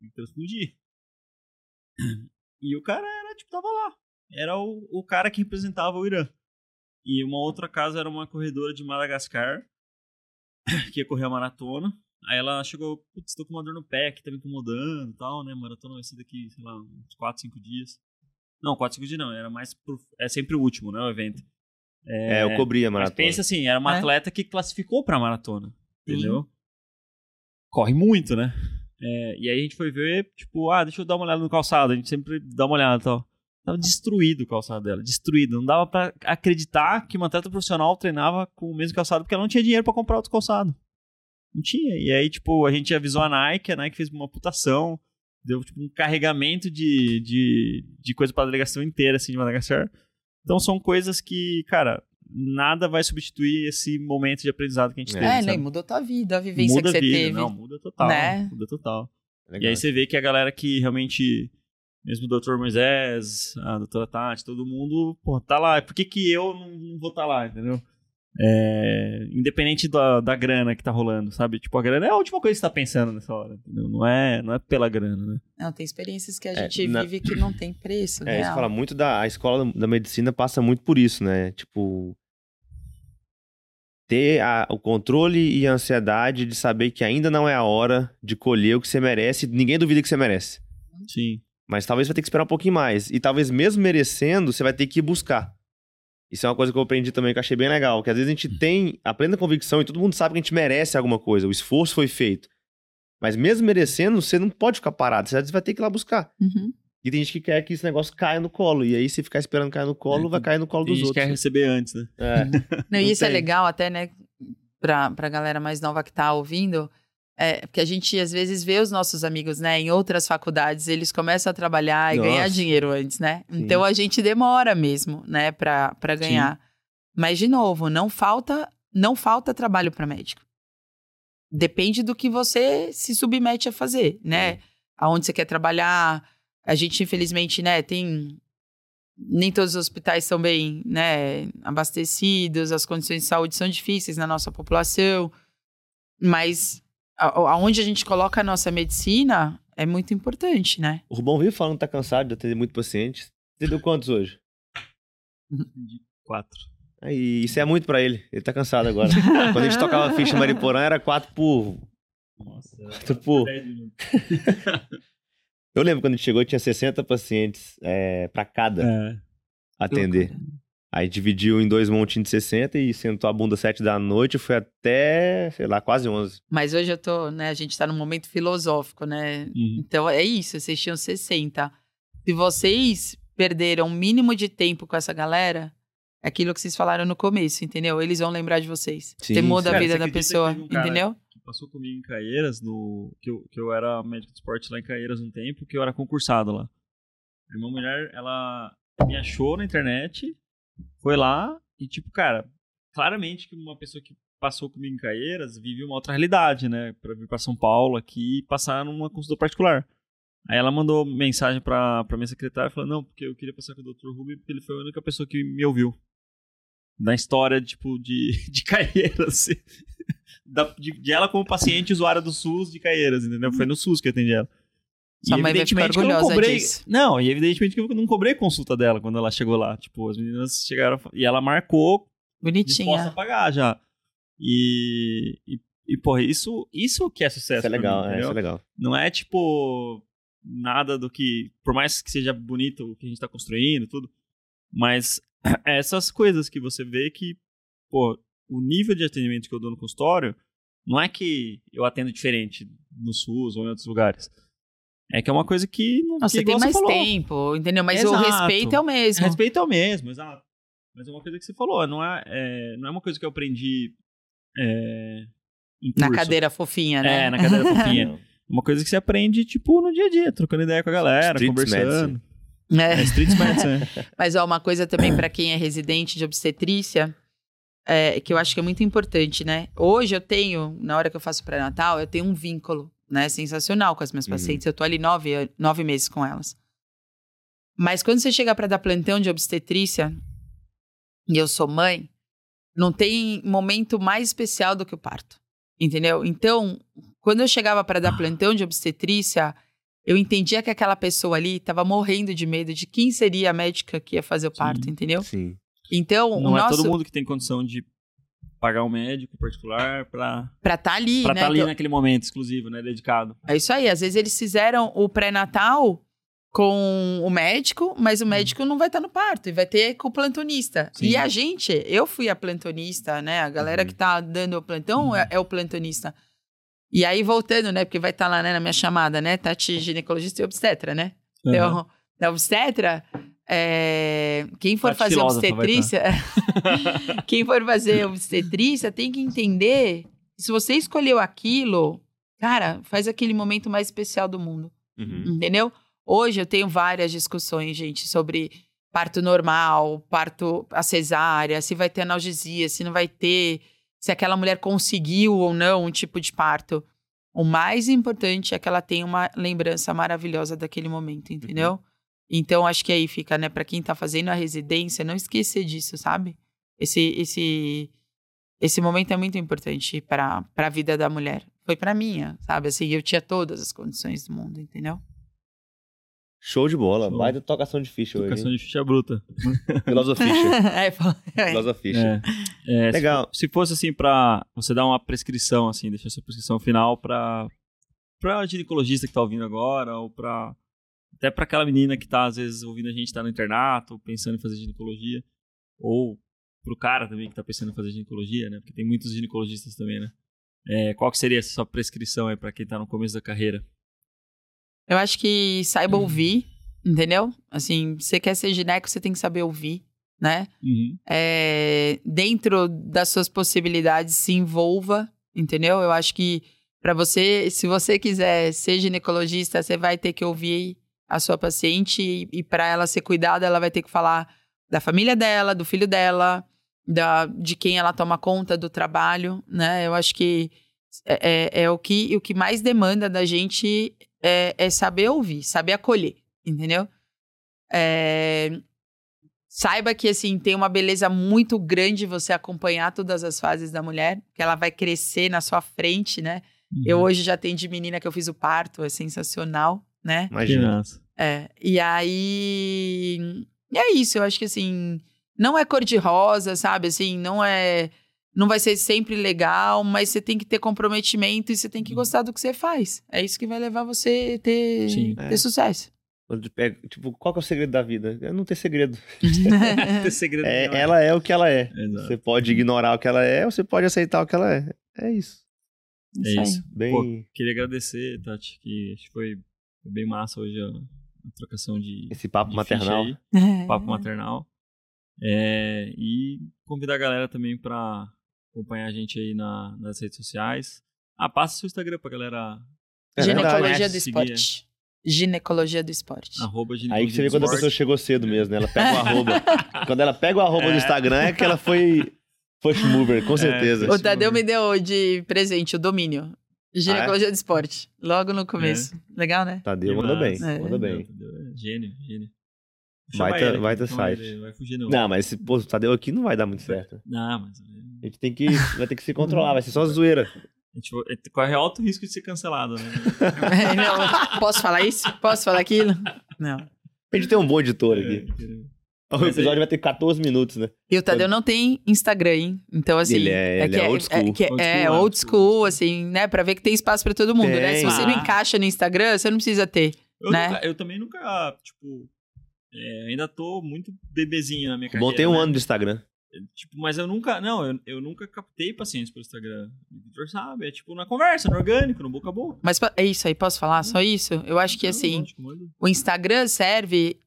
Tem que transfundir. E o cara era, tipo, tava lá. Era o, o cara que representava o Irã. E uma outra casa era uma corredora de Madagascar, que ia correr a maratona. Aí ela chegou, putz, tô com uma dor no pé que tá me incomodando e tal, né? Maratona vai ser daqui, sei lá, uns 4, 5 dias. Não, 4, 5 dias não, era mais pro, é sempre o último, né, o evento. É, eu cobri a Mas maratona. pensa assim, era uma É. atleta que classificou pra maratona, Sim. entendeu? Corre muito, né? É, e aí a gente foi ver, tipo, ah, deixa eu dar uma olhada no calçado. A gente sempre dá uma olhada e tal. Tava destruído o calçado dela, destruído. Não dava pra acreditar que uma atleta profissional treinava com o mesmo calçado, porque ela não tinha dinheiro pra comprar outro calçado. Não tinha. E aí, tipo, a gente avisou a Nike, a Nike fez uma putação, deu tipo um carregamento de, de, de coisa pra delegação inteira, assim, de Madagascar. Então são coisas que, cara, nada vai substituir esse momento de aprendizado que a gente É, teve. É, sabe? né? Mudou tua vida, a vivência muda que você a vida, teve. não, muda total, né? muda total. Legal. E aí você vê que a galera que realmente, mesmo o Dr. Moisés, a doutora Tati, todo mundo, pô, tá lá. Por que, que eu não, não vou estar tá lá, entendeu? É, independente da, da grana que tá rolando, sabe? Tipo, a grana é a última coisa que você tá pensando nessa hora, entendeu? Não é, não é pela grana, né? Não, tem experiências que a É, gente na- vive que não tem preço, É, né? isso fala muito da a escola da medicina passa muito por isso, né? Tipo ter a- o controle e a ansiedade de saber que ainda não é a hora de colher o que você merece. Ninguém duvida que você merece. Sim. Mas talvez você vai ter que esperar um pouquinho mais. E talvez mesmo merecendo, você vai ter que ir buscar. Isso é uma coisa que eu aprendi também que eu achei bem legal. Que às vezes a gente tem a plena convicção e todo mundo sabe que a gente merece alguma coisa. O esforço foi feito. Mas mesmo merecendo, você não pode ficar parado. Você às vezes vai ter que ir lá buscar. Uhum. E tem gente que quer que esse negócio caia no colo. E aí, se ficar esperando cair no colo, É, vai cair no colo Tem dos gente que quer outros. receber antes, né? É. Não, e Não isso é tem. legal até, né, pra, pra galera mais nova que tá ouvindo, é, porque a gente às vezes vê os nossos amigos, né, em outras faculdades, eles começam a trabalhar e Nossa. ganhar dinheiro antes, né? Sim. Então a gente demora mesmo, né, pra, pra ganhar. Mas, de novo, não falta, não falta trabalho para médico. Depende do que você se submete a fazer, né? Aonde você quer trabalhar. A gente, infelizmente, né, tem nem todos os hospitais são bem né, abastecidos, as condições de saúde são difíceis na nossa população, mas aonde a gente coloca a nossa medicina é muito importante, né? O Rubão vive falando que tá cansado de atender muito pacientes. Você deu quantos hoje? De quatro. Aí, isso é muito pra ele. Ele tá cansado agora. Quando a gente tocava ficha em Mariporã, era quatro por. Nossa. Quatro por. Eu lembro quando a gente chegou, tinha 60 pacientes é, pra cada É. atender. Aí dividiu em dois montinhos de 60 e sentou a bunda 7 da noite, foi até, sei lá, quase 11. Mas hoje eu tô, né, a gente tá num momento filosófico, né? Uhum. Então é isso, vocês tinham 60. Se vocês perderam o mínimo de tempo com essa galera, é aquilo que vocês falaram no começo, entendeu? Eles vão lembrar de vocês. Sim, Temor da Cara, vida você da pessoa, um cara entendeu? que passou comigo em Caieiras, no, que, eu, que eu era médico de esporte lá em Caieiras um tempo, que eu era concursado lá. A minha mulher, ela me achou na internet, foi lá e, tipo, cara, claramente que uma pessoa que passou comigo em Caieiras vive uma outra realidade, né? Pra vir pra São Paulo aqui e passar numa consulta particular. Aí ela mandou mensagem pra, pra minha secretária falando, não, porque eu queria passar com o Dr. Rubem porque ele foi a única pessoa que me ouviu. Na história, tipo, de, de Caieiras. Da- de, de ela como paciente usuária do SUS de Caieiras, entendeu? Foi no SUS que eu atendi ela. Sua E mãe vai ficar evidentemente que eu não orgulhosa cobrei- disso. Não, e evidentemente que eu não cobrei consulta dela quando ela chegou lá. Tipo, as meninas chegaram e ela marcou disposta a Bonitinha. pagar já. E, e, e porra, isso, isso que é sucesso. Isso é pra legal, mim, é, isso é legal. Não é tipo nada do que. Por mais que seja bonito o que a gente tá construindo, tudo. Mas é essas coisas que você vê que, pô, o nível de atendimento que eu dou no consultório não é que eu atendo diferente no SUS ou em outros lugares. É que é uma coisa que não você que tem mais falou. tempo, entendeu? Mas o Exato. respeito é o mesmo. Respeito é o mesmo, exato. Mas é uma coisa que você falou, não é, é- não é uma coisa que eu aprendi é, em Na curso. cadeira fofinha, né? É, na cadeira fofinha. Uma coisa que você aprende, tipo, no dia a dia, trocando ideia com a galera, Street conversando. É. É, street medicine. Mas ó, uma coisa também para quem é residente de obstetrícia, é, que eu acho que é muito importante, né? Hoje eu tenho, na hora que eu faço pré-natal, eu tenho um vínculo, né, sensacional com as minhas Uhum. pacientes. Eu tô ali nove, nove meses com elas. Mas quando você chega para dar plantão de obstetrícia, e eu sou mãe, não tem momento mais especial do que o parto, entendeu? Então, quando eu chegava para dar plantão de obstetrícia, eu entendia que aquela pessoa ali estava morrendo de medo de quem seria a médica que ia fazer o parto, Sim. entendeu? Sim. Então, Não o é nosso todo mundo que tem condição de pagar um médico particular pra para estar ali, estar né? tá ali Então, naquele momento exclusivo, né? Dedicado. É isso aí. Às vezes eles fizeram o pré-natal com o médico, mas o médico não vai estar no parto e vai ter com o plantonista. Sim. E a gente, eu fui a plantonista, né? A galera Uhum. que tá dando o plantão é, é o plantonista. E aí, voltando, né? Porque vai estar lá né, na minha chamada, né? Tati, ginecologista e obstetra, né? Uhum. Então, na obstetra, é, quem for fazer obstetrícia, quem for fazer obstetrícia tem que entender se você escolheu aquilo, cara, faz aquele momento mais especial do mundo, Uhum. entendeu? Hoje eu tenho várias discussões, gente, sobre parto normal, parto a cesárea, se vai ter analgesia, se não vai ter, se aquela mulher conseguiu ou não um tipo de parto. O mais importante é que ela tenha uma lembrança maravilhosa daquele momento, entendeu? Então acho que aí fica, né, Pra quem tá fazendo a residência, não esquecer disso, sabe? Esse esse esse momento é muito importante para a vida da mulher. Foi pra minha, sabe? Assim, eu tinha todas as condições do mundo, entendeu? Show de bola. Show. Baita tocação de ficha hoje. Educação hein? de ficha bruta. Filosofia. é, é. Filosofia. É. É, Legal. Se fosse assim pra você dar uma prescrição, assim, deixar essa prescrição final pra, pra ginecologista que tá ouvindo agora, ou pra. Até pra aquela menina que tá, às vezes, ouvindo a gente tá no internato, pensando em fazer ginecologia. Ou pro cara também que tá pensando em fazer ginecologia, né? Porque tem muitos ginecologistas também, né? É, qual que seria essa sua prescrição aí pra quem tá no começo da carreira? Eu acho que saiba ouvir, entendeu? Assim, você quer ser gineco, você tem que saber ouvir, né? Uhum. É, dentro das suas possibilidades, se envolva, entendeu? Eu acho que para você, se você quiser ser ginecologista, você vai ter que ouvir a sua paciente e, e para ela ser cuidada, ela vai ter que falar da família dela, do filho dela, da, de quem ela toma conta do trabalho, né? Eu acho que é, é, é o que o que mais demanda da gente é, é saber ouvir, saber acolher, entendeu? É, saiba que assim tem uma beleza muito grande você acompanhar todas as fases da mulher, que ela vai crescer na sua frente, né? Eu Uhum. hoje já atendi menina que eu fiz o parto, é sensacional, né? Imagina. É, e aí. E é isso, eu acho que assim. Não é cor-de-rosa, sabe? Assim, não é. Não vai ser sempre legal, mas você tem que ter comprometimento e você tem que gostar do que você faz. É isso que vai levar você a ter, Sim. ter É. sucesso. Tipo, qual que é o segredo da vida? É não ter segredo. Ter segredo É, não é. ela é o que ela é. Exato. Você pode ignorar o que ela é ou você pode aceitar o que ela é. É isso. É isso. Bem. Pô, Queria agradecer, Tati, que foi foi bem massa hoje a, a trocação de, Esse papo de maternal. papo maternal. É, e convidar a galera também pra acompanhar a gente aí na- nas redes sociais. Ah, passa seu Instagram pra galera. É Ginecologia do Seguir, é. esporte. Ginecologia do esporte. Arroba Aí que você vê quando a pessoa chegou cedo mesmo, né? Ela pega o arroba. quando ela pega o arroba É. do Instagram, é que ela foi first mover, com certeza. O Tadeu me deu de presente o domínio. Ginecologia do esporte. Logo no começo. Legal, né? Tadeu manda bem, É. manda bem. Gênio, gênio. Vai ter- ele, vai ter site. ele, Vai fugir não. Não, mas esse pô, Tadeu aqui não vai dar muito certo. Não, mas... A gente tem que, vai ter que se controlar, vai ser só zoeira. A gente vai- corre alto risco de ser cancelado, né? Não, posso falar isso? Posso falar aquilo? Não. A gente tem um bom editor É, aqui. O Mas episódio vai ter 14 minutos, né? E o Tadeu não tem Instagram, hein? Então, assim. Ele é- ele que é old school. que Old é school, old old school, school. assim, né? Pra ver que tem espaço pra todo mundo, né? Se Tem. você não Ah. encaixa no Instagram, você não precisa ter. Eu, Né? nunca- eu também nunca, tipo... é, ainda tô muito bebezinho na minha carreira. bom tem um né? ano de Instagram. Tipo, mas eu nunca, não, eu, eu nunca captei pacientes pelo Instagram. O Victor sabe, é tipo na conversa, no orgânico, no boca a boca. Mas é isso aí, posso falar? Só isso? Eu acho que, Não, assim, o Instagram serve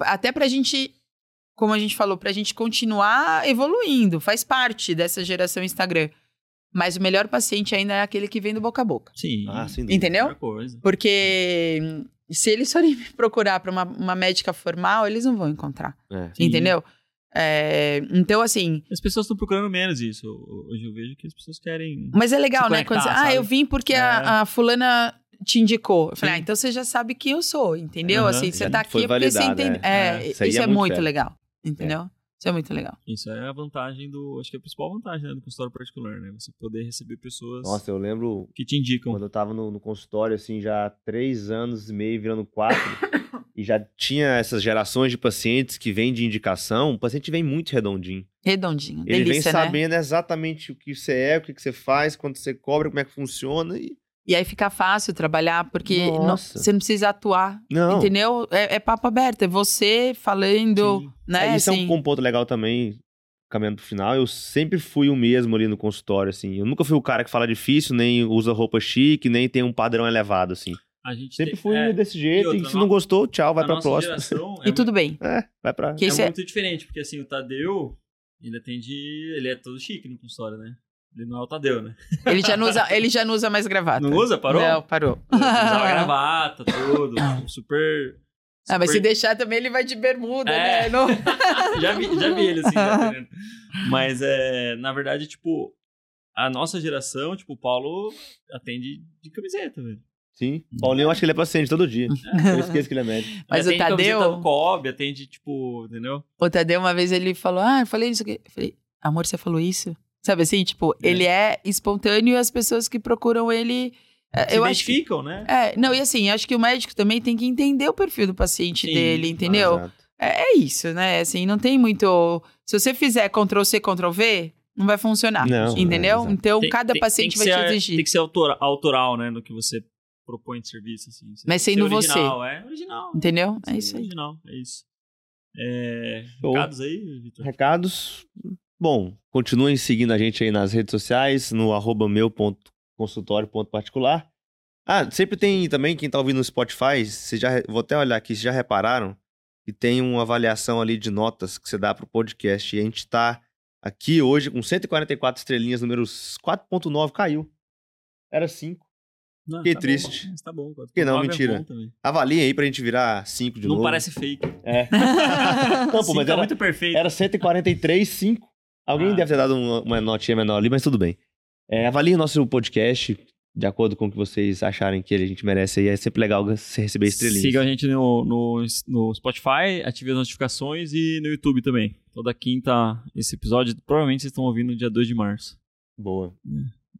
até pra gente, como a gente falou, pra gente continuar evoluindo. Faz parte dessa geração Instagram. Mas o melhor paciente ainda é aquele que vem do boca a boca. Sim. Ah, sem dúvida. Entendeu? coisa. Porque hum, se eles forem me procurar pra uma, uma médica formal, eles não vão encontrar. É. Entendeu? É, então, assim. As pessoas estão procurando menos isso. Hoje eu vejo que as pessoas querem. Mas é legal, Se né? Quando você, conectar, ah, eu vim porque É. a, a fulana te indicou. Eu falei, ah, então você já sabe quem eu sou, entendeu? Aham, assim, você tá aqui é porque você validado, entende. é. É, É, isso, é, é muito muito legal, entendeu? Isso é muito legal. Isso é a vantagem do. Acho que é a principal vantagem né, do consultório particular, né? Você poder receber pessoas Nossa, eu lembro que te indicam. quando eu tava no, no consultório, assim, já há três anos e meio, virando quatro, e já tinha essas gerações de pacientes que vêm de indicação, o paciente vem muito redondinho. Redondinho. Ele delícia, vem né? sabendo exatamente o que você é, o que que você faz, quanto você cobra, como é que funciona e... E aí fica fácil trabalhar, porque não- você não precisa atuar, Não, entendeu? É, é papo aberto, é você falando, Sim. né? É, isso assim, é um ponto legal também, caminhando pro final. Eu sempre fui o mesmo ali no consultório, assim. Eu nunca fui o cara que fala difícil, nem usa roupa chique, nem tem um padrão elevado, assim. A gente Sempre tem- fui é, desse jeito, e, outra, se no- não gostou, tchau, vai pra próxima. geração E é tudo bem. É, vai pra... Que é isso é- muito diferente, porque assim, o Tadeu, ele atende. Ele é todo chique no consultório, né? Ele não é o Tadeu, né? Ele já não usa, ele já não usa mais gravata. Não usa? Parou? Não, parou. Ele usava gravata, tudo. super. Ah, mas se deixar também, ele vai de bermuda, É. né? Não- já, vi, já vi ele assim, já atendendo. Mas é, na verdade, tipo, a nossa geração, tipo, o Paulo atende de camiseta, velho. Sim. Paulinho, eu acho que ele é paciente todo dia. Eu esqueço que ele é médico. Mas o atende camiseta Tadeu- Cobb, atende, tipo, entendeu? O Tadeu, uma vez, ele falou: Ah, eu falei isso aqui. Eu falei, amor, você falou isso? Sabe assim, tipo, É. ele é espontâneo e as pessoas que procuram ele. é, Se eu acho que. identificam, né? É, não, e assim, acho que o médico também tem que entender o perfil do paciente Sim, dele, entendeu? É, é isso, né? Assim, não tem muito. Se você fizer Ctrl C, Ctrl V, não vai funcionar. Não, entendeu? é, exato. então, Tem- cada tem- paciente tem vai ser- te exigir. Tem que ser autora- autoral, né, no que você propõe de serviço, assim. Você Mas sendo ser você. original, É, original. Entendeu? É Sim, isso aí. Original, é isso. É, recados aí, Vitor? Recados. Bom, continuem seguindo a gente aí nas redes sociais, no arroba meu ponto consultório ponto particular. Ah, sempre tem também, quem tá ouvindo no Spotify, vocês já, vou até olhar aqui, vocês já repararam que tem uma avaliação ali de notas que você dá pro podcast. E a gente tá aqui hoje com 144 estrelinhas, números 4.9, caiu. Era 5. Não, Fiquei tá triste. Bom, mas tá bom. Que não, 4.9 é mentira. também. Avaliem aí pra gente virar 5 de Não novo. parece fake. É. Não, pô, mas tá era, muito perfeito. era 143, 5. Alguém Ah. deve ter dado uma, uma notinha menor ali, mas tudo bem. É, avaliem o nosso podcast de acordo com o que vocês acharem que a gente merece aí. É sempre legal você receber estrelinhas. Siga a gente no, no, no Spotify, ative as notificações e no YouTube também. Toda quinta, esse episódio, provavelmente vocês estão ouvindo no dia 2 de março. Boa.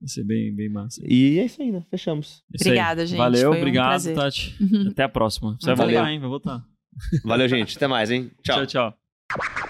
Vai ser bem, bem massa. E é isso aí, né? Fechamos. Aí. Obrigada, gente. Valeu, Foi um obrigado, prazer. Tati. Até a próxima. Você vai Valeu. voltar, hein? Vai voltar. Valeu, gente. Até mais, hein? Tchau. tchau. tchau.